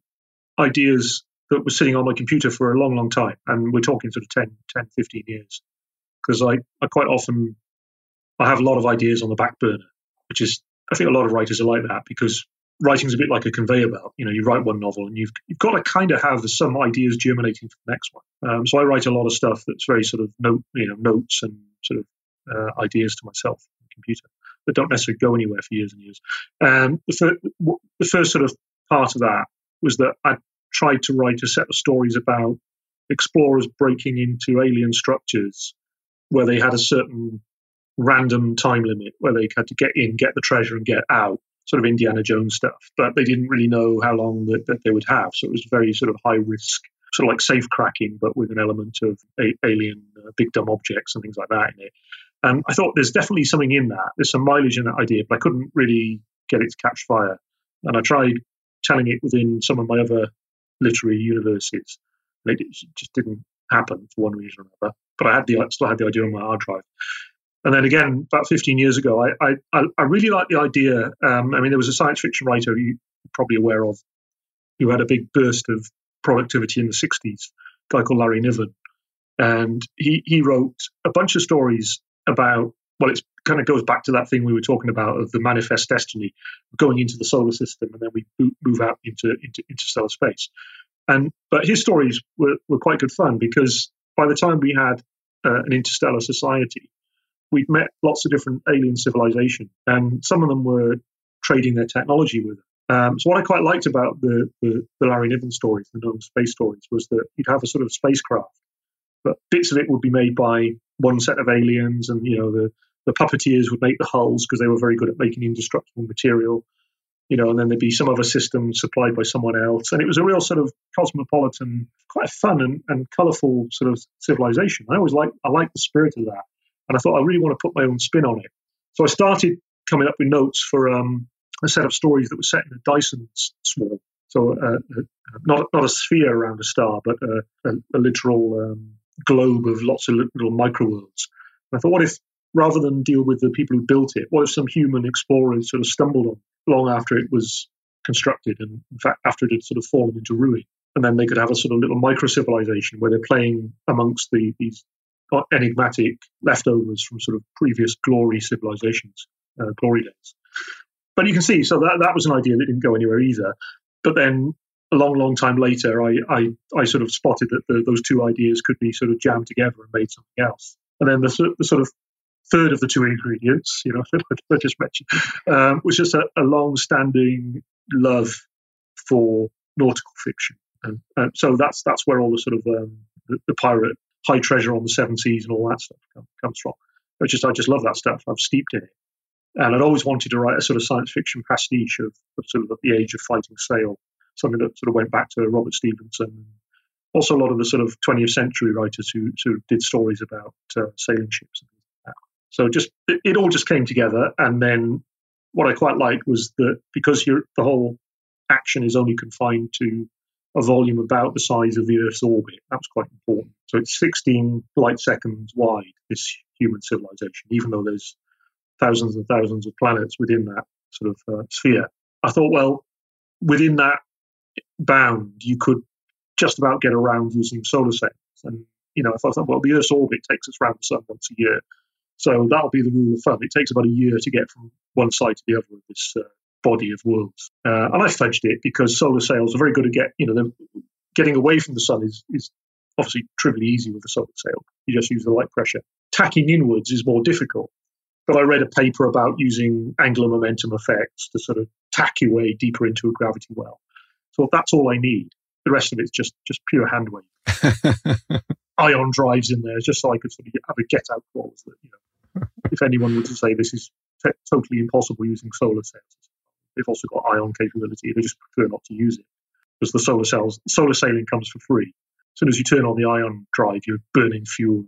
ideas that were sitting on my computer for a long, long time. And we're talking sort of 10, 10 15 years. Because I, I quite often, I have a lot of ideas on the back burner, which is, I think a lot of writers are like that because writing's a bit like a conveyor belt. You know, you write one novel and you've, you've got to kind of have some ideas germinating for the next one. Um, so I write a lot of stuff that's very sort of note, you know, notes and sort of uh, ideas to myself on the computer that don't necessarily go anywhere for years and years. Um, the, fir- the first sort of part of that was that I tried to write a set of stories about explorers breaking into alien structures where they had a certain random time limit where they had to get in, get the treasure, and get out, sort of Indiana Jones stuff. But they didn't really know how long that, that they would have. So it was very sort of high risk, sort of like safe cracking, but with an element of a- alien uh, big dumb objects and things like that in it. And I thought there's definitely something in that. There's some mileage in that idea, but I couldn't really get it to catch fire. And I tried telling it within some of my other literary universes. And it just didn't happen for one reason or another. But I had the I still had the idea on my hard drive. And then again, about 15 years ago, I I, I really liked the idea. Um, I mean, there was a science fiction writer you're probably aware of who had a big burst of productivity in the 60s, a guy called Larry Niven. And he, he wrote a bunch of stories about, well, it kind of goes back to that thing we were talking about of the manifest destiny, going into the solar system and then we move out into, into interstellar space. And but his stories were, were quite good fun because by the time we had uh, an interstellar society, we'd met lots of different alien civilizations, and some of them were trading their technology with us. Um, so what I quite liked about the, the, the Larry Niven stories, the known space stories, was that you'd have a sort of spacecraft, but bits of it would be made by one set of aliens, and you know the the puppeteers would make the hulls because they were very good at making indestructible material, you know, and then there'd be some other system supplied by someone else, and it was a real sort of cosmopolitan, quite fun and, and colourful sort of civilization. I always like I like the spirit of that, and I thought I really want to put my own spin on it. So I started coming up with notes for um, a set of stories that was set in a Dyson swarm. So uh, uh, not not a sphere around a star, but a, a, literal um, globe of lots of little micro worlds. I thought, what if rather than deal with the people who built it, what if some human explorers sort of stumbled on long after it was constructed, and in fact after it had sort of fallen into ruin, and then they could have a sort of little micro civilization where they're playing amongst the, these enigmatic leftovers from sort of previous glory civilizations, uh, glory days. But you can see, so that, that was an idea that didn't go anywhere either. But then a long, long time later, I, I, I sort of spotted that the, those two ideas could be sort of jammed together and made something else. And then the, the sort of third of the two ingredients, you know, I just mentioned, um, was just a, a long-standing love for nautical fiction, and, and, so that's that's where all the sort of um, the, the, pirate high treasure on the seven seas and all that stuff comes from. I just I just love that stuff. I'm steeped in it. And I'd always wanted to write a sort of science fiction pastiche of, of sort of the age of fighting sail, something that sort of went back to Robert Stevenson. Also, a lot of the sort of 20th century writers who sort of did stories about uh, sailing ships like. So just it, it, all just came together. And then what I quite liked was that because the whole action is only confined to a volume about the size of the Earth's orbit, that was quite important. So it's 16 light seconds wide, this human civilization, even though there's thousands and thousands of planets within that sort of uh, sphere. I thought, well, within that bound, you could just about get around using solar sails. And, you know, I thought, well, the Earth's orbit takes us around the sun once a year. So that'll be the rule of thumb. It takes about a year to get from one side to the other of this uh, body of worlds. Uh, and I fudged it because solar sails are very good at get, you know, getting away from the sun is, is obviously trivially easy with a solar sail. You just use the light pressure. Tacking inwards is more difficult. But I read a paper about using angular momentum effects to sort of tack your way deeper into a gravity well. So that's all I need. The rest of it's just just pure hand wave. Ion drives in there just so I could sort of have a get out clause that you know if anyone were to say this is t- totally impossible using solar sails, they've also got ion capability. They just prefer not to use it because the solar sails solar sailing comes for free. As soon as you turn on the ion drive, you're burning fuel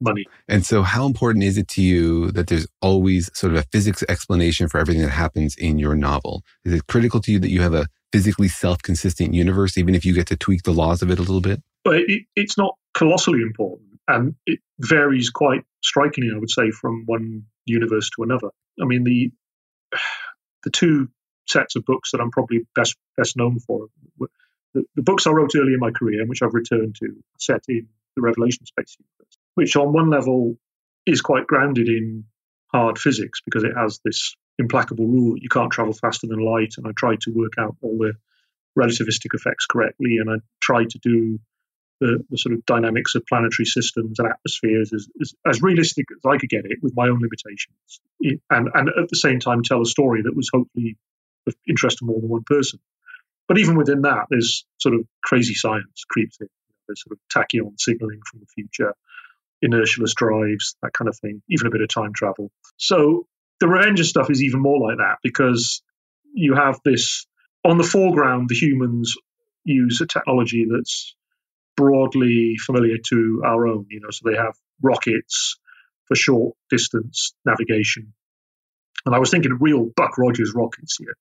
money. And so, how important is it to you that there's always sort of a physics explanation for everything that happens in your novel? Is it critical to you that you have a physically self consistent universe, even if you get to tweak the laws of it a little bit? But it, it's not colossally important. And it varies quite strikingly, I would say, from one universe to another. I mean, the the two sets of books that I'm probably best best known for, the, the books I wrote early in my career, and which I've returned to, set in the Revelation Space universe which on one level is quite grounded in hard physics because it has this implacable rule that you can't travel faster than light. And I tried to work out all the relativistic effects correctly, and I tried to do the, the sort of dynamics of planetary systems and atmospheres as, as, as, realistic as I could get it with my own limitations, and, and at the same time tell a story that was hopefully of interest to more than one person. But even within that, there's sort of crazy science creeps in. There's sort of tachyon signaling from the future inertialess drives, that kind of thing, even a bit of time travel. So the Revenger stuff is even more like that because you have this on the foreground, the humans use a technology that's broadly familiar to our own, you know, so they have rockets for short distance navigation. And I was thinking real Buck Rogers rockets here.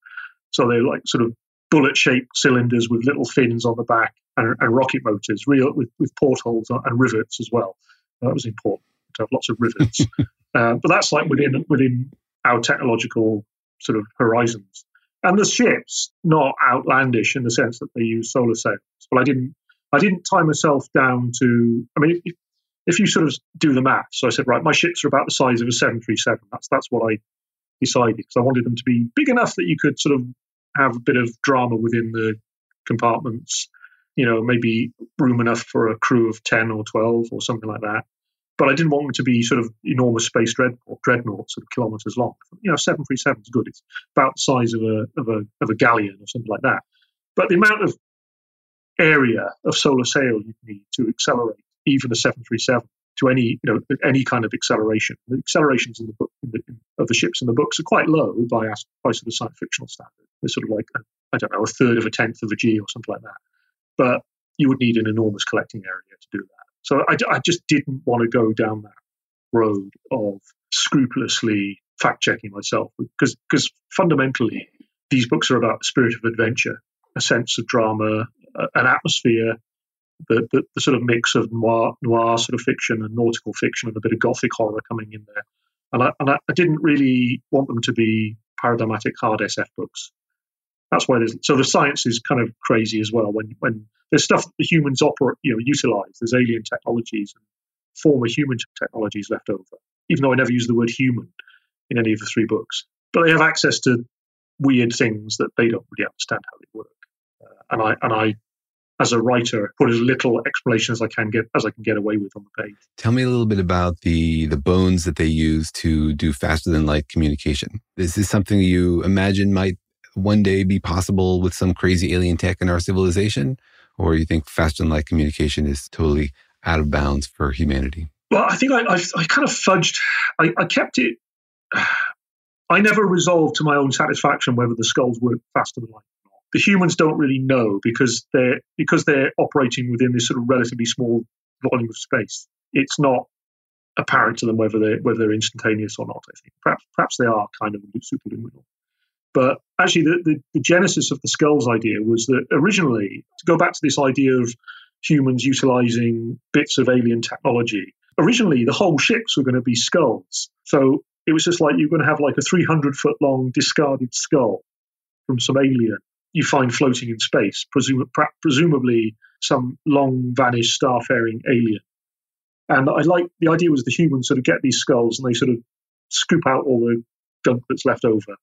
So they're like sort of bullet shaped cylinders with little fins on the back and, and rocket motors, real with, with portholes and rivets as well. That was important to have lots of rivets. uh, but that's like within within our technological sort of horizons. And the ships not outlandish in the sense that they use solar sails. But I didn't I didn't tie myself down to. I mean, if, if you sort of do the math, so I said, right, my ships are about the size of a 737. That's that's what I decided because I wanted them to be big enough that you could sort of have a bit of drama within the compartments. You know, maybe room enough for a crew of 10 or 12 or something like that. But I didn't want them to be sort of enormous space dreadnought, dreadnoughts, sort of kilometers long. You know, 737 is good. It's about the size of a, of a, of a galleon or something like that. But the amount of area of solar sail you need to accelerate even a 737 to any you know any kind of acceleration. The accelerations in the book in the, in, of the ships in the books are quite low by by sort of science fictional standard. They're sort of like I don't know a third of a tenth of a g or something like that. But you would need an enormous collecting area to do that. So I, I just didn't want to go down that road of scrupulously fact checking myself because because fundamentally these books are about the spirit of adventure, a sense of drama, an atmosphere, the, the, the, sort of mix of noir, noir sort of fiction and nautical fiction and a bit of gothic horror coming in there. And I, and I, I didn't really want them to be paradigmatic hard SF books. That's why there's so the science is kind of crazy as well. When when there's stuff that the humans operate, you know, utilize. There's alien technologies and former human technologies left over. Even though I never use the word human in any of the three books, but they have access to weird things that they don't really understand how they work. Uh, and I and I as a writer, put as little explanation as I can get as I can get away with on the page. Tell me a little bit about the the bones that they use to do faster than light communication. Is this something you imagine might one day be possible with some crazy alien tech in our civilization, or you think faster than light communication is totally out of bounds for humanity? Well, I think I, I, I kind of fudged. I, I kept it. I never resolved to my own satisfaction whether the skulls work faster than light the humans don't really know because they're because they're operating within this sort of relatively small volume of space. It's not apparent to them whether they're whether they're instantaneous or not. I think perhaps perhaps they are kind of superluminal. But actually, the, the, the genesis of the skulls idea was that originally to go back to this idea of humans utilizing bits of alien technology. Originally, the whole ships were going to be skulls. So it was just like you're going to have like a 300 foot long discarded skull from some alien you find floating in space, presum- presumably some long vanished starfaring alien. And I like the idea was the humans sort of get these skulls and they sort of scoop out all the gunk that's left over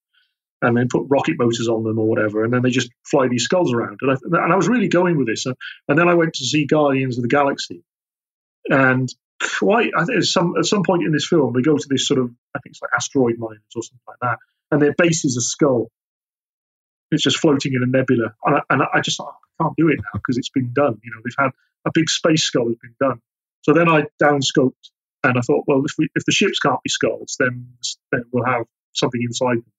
and then put rocket motors on them or whatever, and then they just fly these skulls around. And I, and I was really going with this. And then I went to see Guardians of the Galaxy, and quite I think some at some point in this film they go to this sort of I think it's like asteroid mines or something like that, and their base is a skull, it's just floating in a nebula. And I, and I just I can't do it now because it's been done. You know, they've had a big space skull has been done. So then I downscoped and I thought, well, if we if the ships can't be skulls, then then we'll have something inside them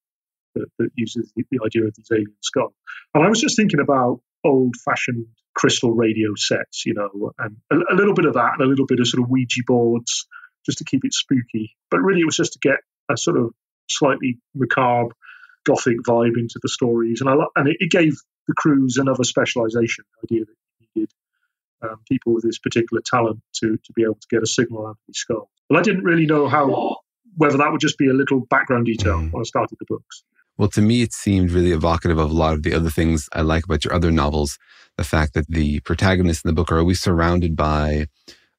that, that uses the, the, idea of these alien skulls. And I was just thinking about old-fashioned crystal radio sets, you know, and a, a little bit of that, and a little bit of sort of Ouija boards, just to keep it spooky. But really, it was just to get a sort of slightly macabre gothic vibe into the stories, and I and it, it gave the crews another specialization idea that you needed um, people with this particular talent to to be able to get a signal out of these skulls. But I didn't really know how whether that would just be a little background detail mm. when I started the books. Well, to me, it seemed really evocative of a lot of the other things I like about your other novels. The fact that the protagonists in the book are always surrounded by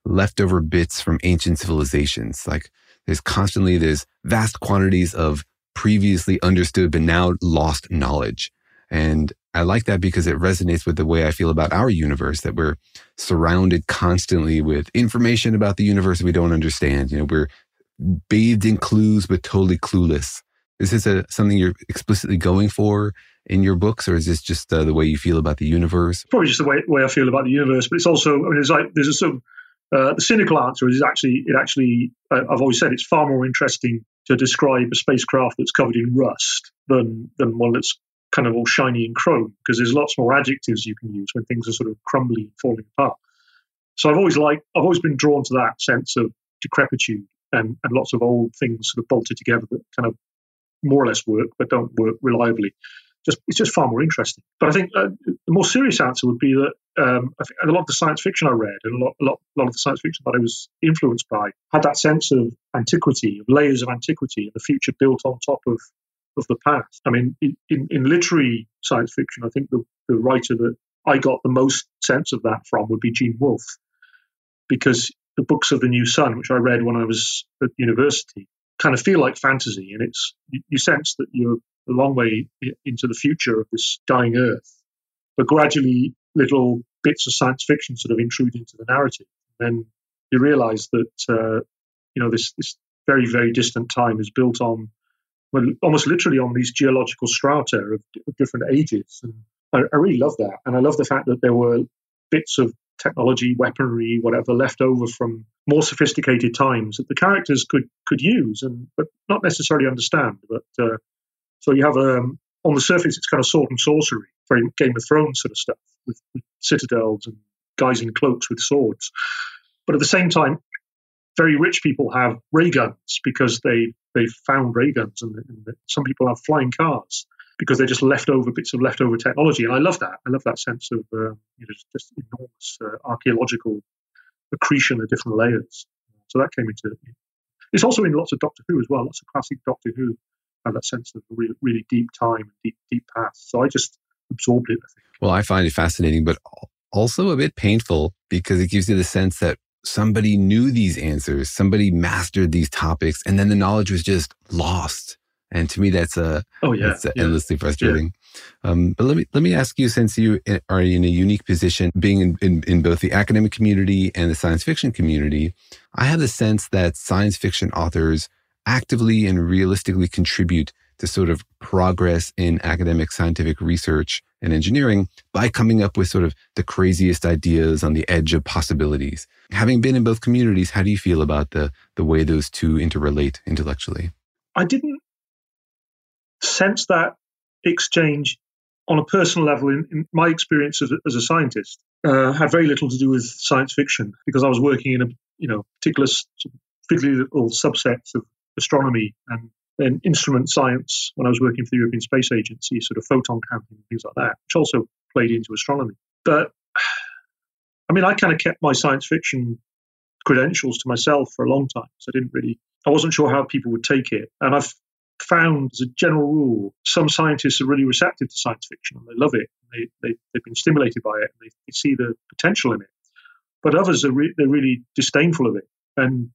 leftover bits from ancient civilizations. Like there's constantly there's vast quantities of previously understood but now lost knowledge. And I like that because it resonates with the way I feel about our universe that we're surrounded constantly with information about the universe we don't understand. You know, we're bathed in clues but totally clueless. Is this a, something you're explicitly going for in your books, or is this just uh, the way you feel about the universe? Probably just the way, way I feel about the universe, but it's also, I mean, there's like there's a sort of uh, the cynical answer is actually it actually uh, I've always said it's far more interesting to describe a spacecraft that's covered in rust than than one that's kind of all shiny and chrome because there's lots more adjectives you can use when things are sort of crumbly and falling apart. So I've always liked I've always been drawn to that sense of decrepitude and, and lots of old things sort of bolted together that kind of more or less work but don't work reliably. Just it's just far more interesting. But I think uh, the more serious answer would be that um, a lot of the science fiction I read and a lot, a lot, a lot of the science fiction that I was influenced by had that sense of antiquity, of layers of antiquity, and the future built on top of of the past. I mean, in, in, in literary science fiction, I think the, the writer that I got the most sense of that from would be Gene Wolfe, because the books of the New Sun, which I read when I was at university, kind of feel like fantasy, and it's you, you sense that you're a long way into the future of this dying Earth, but gradually little bits of science fiction sort of intrude into the narrative. And you realize that uh, you know this this very very distant time is built on well, almost literally on these geological strata of, of different ages. And I, I, really love that, and I love the fact that there were bits of technology, weaponry, whatever left over from more sophisticated times that the characters could could use and but not necessarily understand. But uh, so you have um, on the surface, it's kind of sword and sorcery, very Game of Thrones sort of stuff with, with citadels and guys in cloaks with swords. But at the same time, very rich people have ray guns because they they found ray guns, and, and, some people have flying cars because they're just leftover bits of leftover technology. And I love that. I love that sense of uh, you know just enormous uh, archaeological accretion of different layers. So that came into it's also in lots of Doctor Who as well. Lots of classic Doctor Who have that sense of really, really deep time and deep deep past. So I just absorbed it. I think. Well, I find it fascinating, but also a bit painful because it gives you the sense that somebody knew these answers, somebody mastered these topics, and then the knowledge was just lost. And to me, that's a oh yeah, that's yeah. endlessly frustrating. Yeah. Um, but let me let me ask you, since you are in a unique position, being in, in, in both the academic community and the science fiction community, I have the sense that science fiction authors actively and realistically contribute to sort of progress in academic scientific research and engineering by coming up with sort of the craziest ideas on the edge of possibilities. Having been in both communities, how do you feel about the the way those two interrelate intellectually? I didn't sense that exchange on a personal level in, in my experience as a, as a scientist uh, had very little to do with science fiction because I was working in a you know particular particularly little subsets of astronomy and instrument science when I was working for the European Space Agency, sort of photon counting and things like that, which also played into astronomy. But I mean, I kind of kept my science fiction credentials to myself for a long time. So I didn't really, I wasn't sure how people would take it. And I've found as a general rule, some scientists are really receptive to science fiction and they love it. They, they, they've been stimulated by it and they, they see the potential in it. But others are re- they're really disdainful of it. And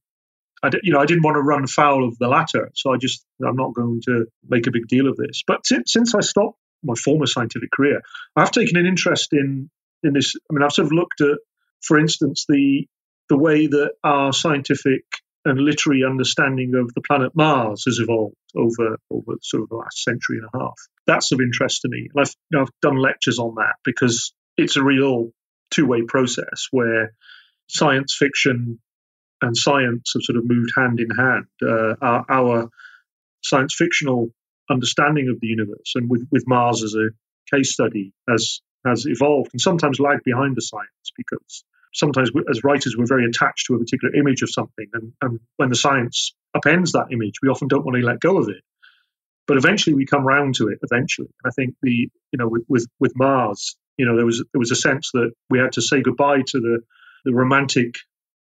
I, you know, I didn't want to run foul of the latter, so I just I'm not going to make a big deal of this. But since, since I stopped my former scientific career, I've taken an interest in in this. I mean, I've sort of looked at, for instance, the the way that our scientific and literary understanding of the planet Mars has evolved over over sort of the last century and a half. That's of interest to me, I've you know, I've done lectures on that because it's a real two way process where science fiction and science have sort of moved hand in hand. Uh, our, our, science fictional understanding of the universe and with, with Mars as a case study has has evolved and sometimes lagged behind the science because sometimes we, as writers we're very attached to a particular image of something and, and when the science upends that image we often don't want to let go of it but eventually we come round to it eventually And i think the you know with, with, with mars you know there was there was a sense that we had to say goodbye to the the romantic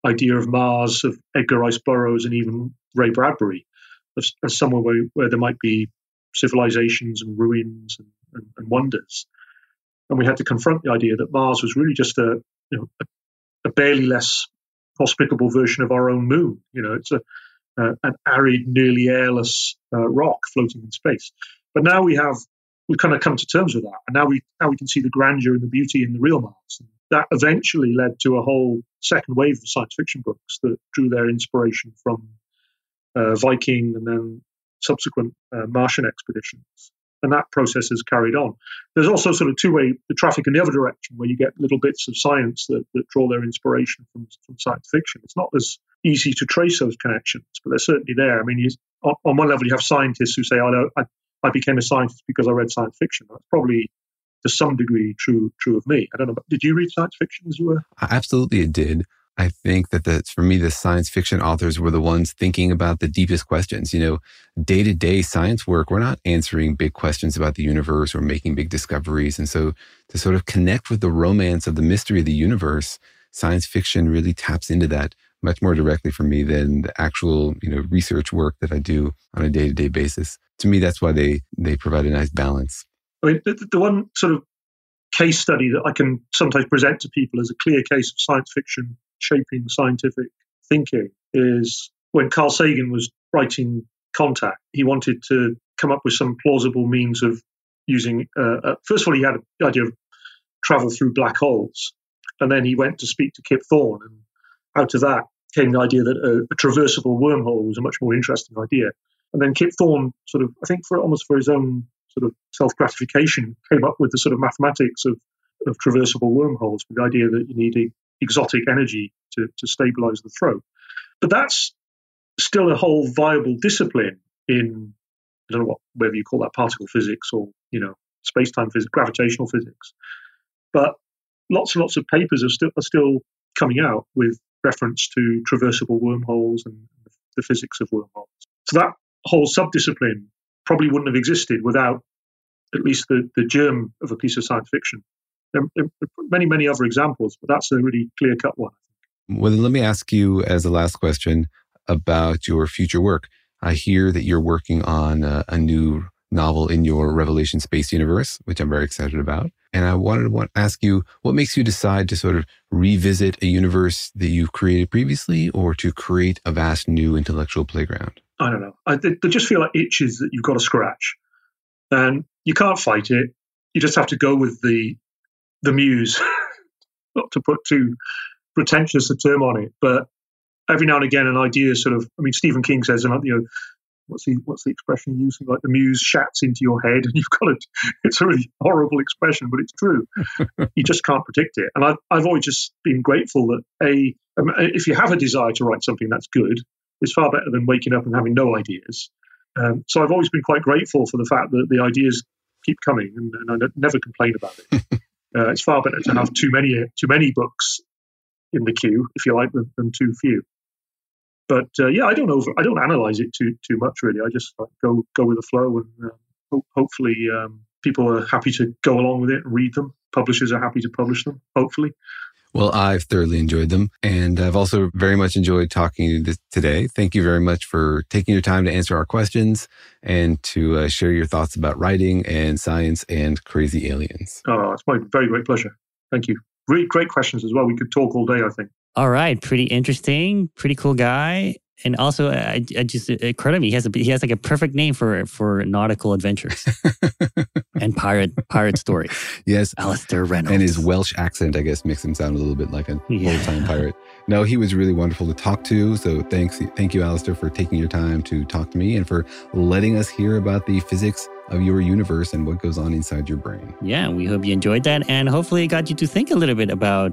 idea of Mars, of Edgar Rice Burroughs, and even Ray Bradbury as, as somewhere where, where, there might be civilizations and ruins and, and, and, wonders. And we had to confront the idea that Mars was really just a, you know, a, a barely less hospitable version of our own moon. You know, it's a, an arid, nearly airless uh, rock floating in space. But now we have we've kind of come to terms with that, and now we now we can see the grandeur and the beauty in the real Mars. And that eventually led to a whole second wave of science fiction books that drew their inspiration from uh, Viking and then subsequent uh, Martian expeditions. And that process has carried on. There's also sort of two way the traffic in the other direction, where you get little bits of science that, that draw their inspiration from, from science fiction. It's not as easy to trace those connections, but they're certainly there. I mean, you, on, on, one level, you have scientists who say, "I, I, I became a scientist because I read science fiction." That's probably to some degree true true of me. I don't know. Did you read science fiction as you were? Absolutely, it did. I think that the, for me, the science fiction authors were the ones thinking about the deepest questions. You know, day to day science work, we're not answering big questions about the universe or making big discoveries. And so to sort of connect with the romance of the mystery of the universe, science fiction really taps into that much more directly for me than the actual, you know, research work that I do on a day to day basis. To me, that's why they, they provide a nice balance. I mean, the, the one sort of case study that I can sometimes present to people as a clear case of science fiction shaping scientific thinking is when Carl Sagan was writing Contact, he wanted to come up with some plausible means of using. Uh, uh, first of all, he had the idea of travel through black holes, and then he went to speak to Kip Thorne, and out of that came the idea that a, a traversable wormhole was a much more interesting idea. And then Kip Thorne, sort of, I think, for almost for his own sort of self gratification, came up with the sort of mathematics of, of traversable wormholes, with the idea that you need exotic energy to, to stabilize the throat. But that's still a whole viable discipline in I don't know what whether you call that particle physics or you know space time physics, gravitational physics. But lots and lots of papers are still are still coming out with reference to traversable wormholes and the physics of wormholes. So that whole subdiscipline probably wouldn't have existed without at least the, the germ of a piece of science fiction. There many, many other examples, but that's a really clear cut one. Well, let me ask you as a last question about your future work. I hear that you're working on a, a new novel in your Revelation Space Universe, which I'm very excited about. And I wanted to ask you what makes you decide to sort of revisit a universe that you've created previously or to create a vast new intellectual playground? I don't know. I, they, they just feel like itches that you've got to scratch. And you can't fight it. You just have to go with the the muse, not to put too pretentious a term on it, but every now and again an idea sort of I mean Stephen King says you know what's the what's the expression using like the muse shats into your head and you've got it it's a really horrible expression but it's true you just can't predict it and I've, I've always just been grateful that a um, if you have a desire to write something that's good it's far better than waking up and having no ideas um, so I've always been quite grateful for the fact that the ideas keep coming and, and I never complain about it uh, it's far better to have too many too many books in the queue if you like than, than too few but uh, yeah, I don't over, I don't analyze it too too much really. I just like, go go with the flow, and uh, ho- hopefully um, people are happy to go along with it and read them. Publishers are happy to publish them. Hopefully. Well, I've thoroughly enjoyed them, and I've also very much enjoyed talking to you today. Thank you very much for taking your time to answer our questions and to uh, share your thoughts about writing and science and crazy aliens. Oh, it's my very great pleasure. Thank you. Really great questions as well. We could talk all day, I think. All right, pretty interesting, pretty cool guy. And also, I, I just uh, credit me. He has a he has like a perfect name for for nautical adventures and pirate pirate story. Yes, Alastair Reynolds. And his Welsh accent, I guess, makes him sound a little bit like an yeah. old time pirate. No, he was really wonderful to talk to. So thanks, thank you, Alastair, for taking your time to talk to me and for letting us hear about the physics of your universe and what goes on inside your brain. Yeah, we hope you enjoyed that, and hopefully, it got you to think a little bit about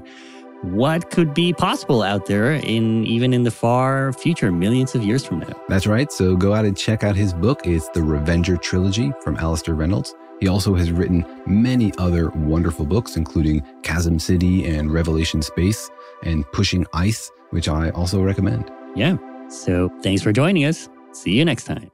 what could be possible out there in even in the far future, millions of years from now. That's right. So go out and check out his book. It's the Revenger Trilogy from Alastair Reynolds. He also has written many other wonderful books, including Chasm City and Revelation Space and Pushing Ice, which I also recommend. Yeah. So thanks for joining us. See you next time.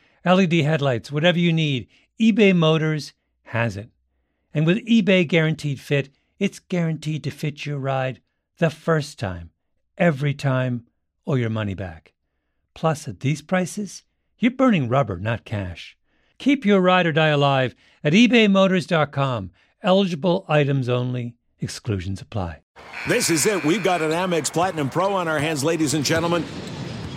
LED headlights, whatever you need, eBay Motors has it. And with eBay Guaranteed Fit, it's guaranteed to fit your ride the first time, every time, or your money back. Plus, at these prices, you're burning rubber, not cash. Keep your ride or die alive at ebaymotors.com. Eligible items only, exclusions apply. This is it. We've got an Amex Platinum Pro on our hands, ladies and gentlemen.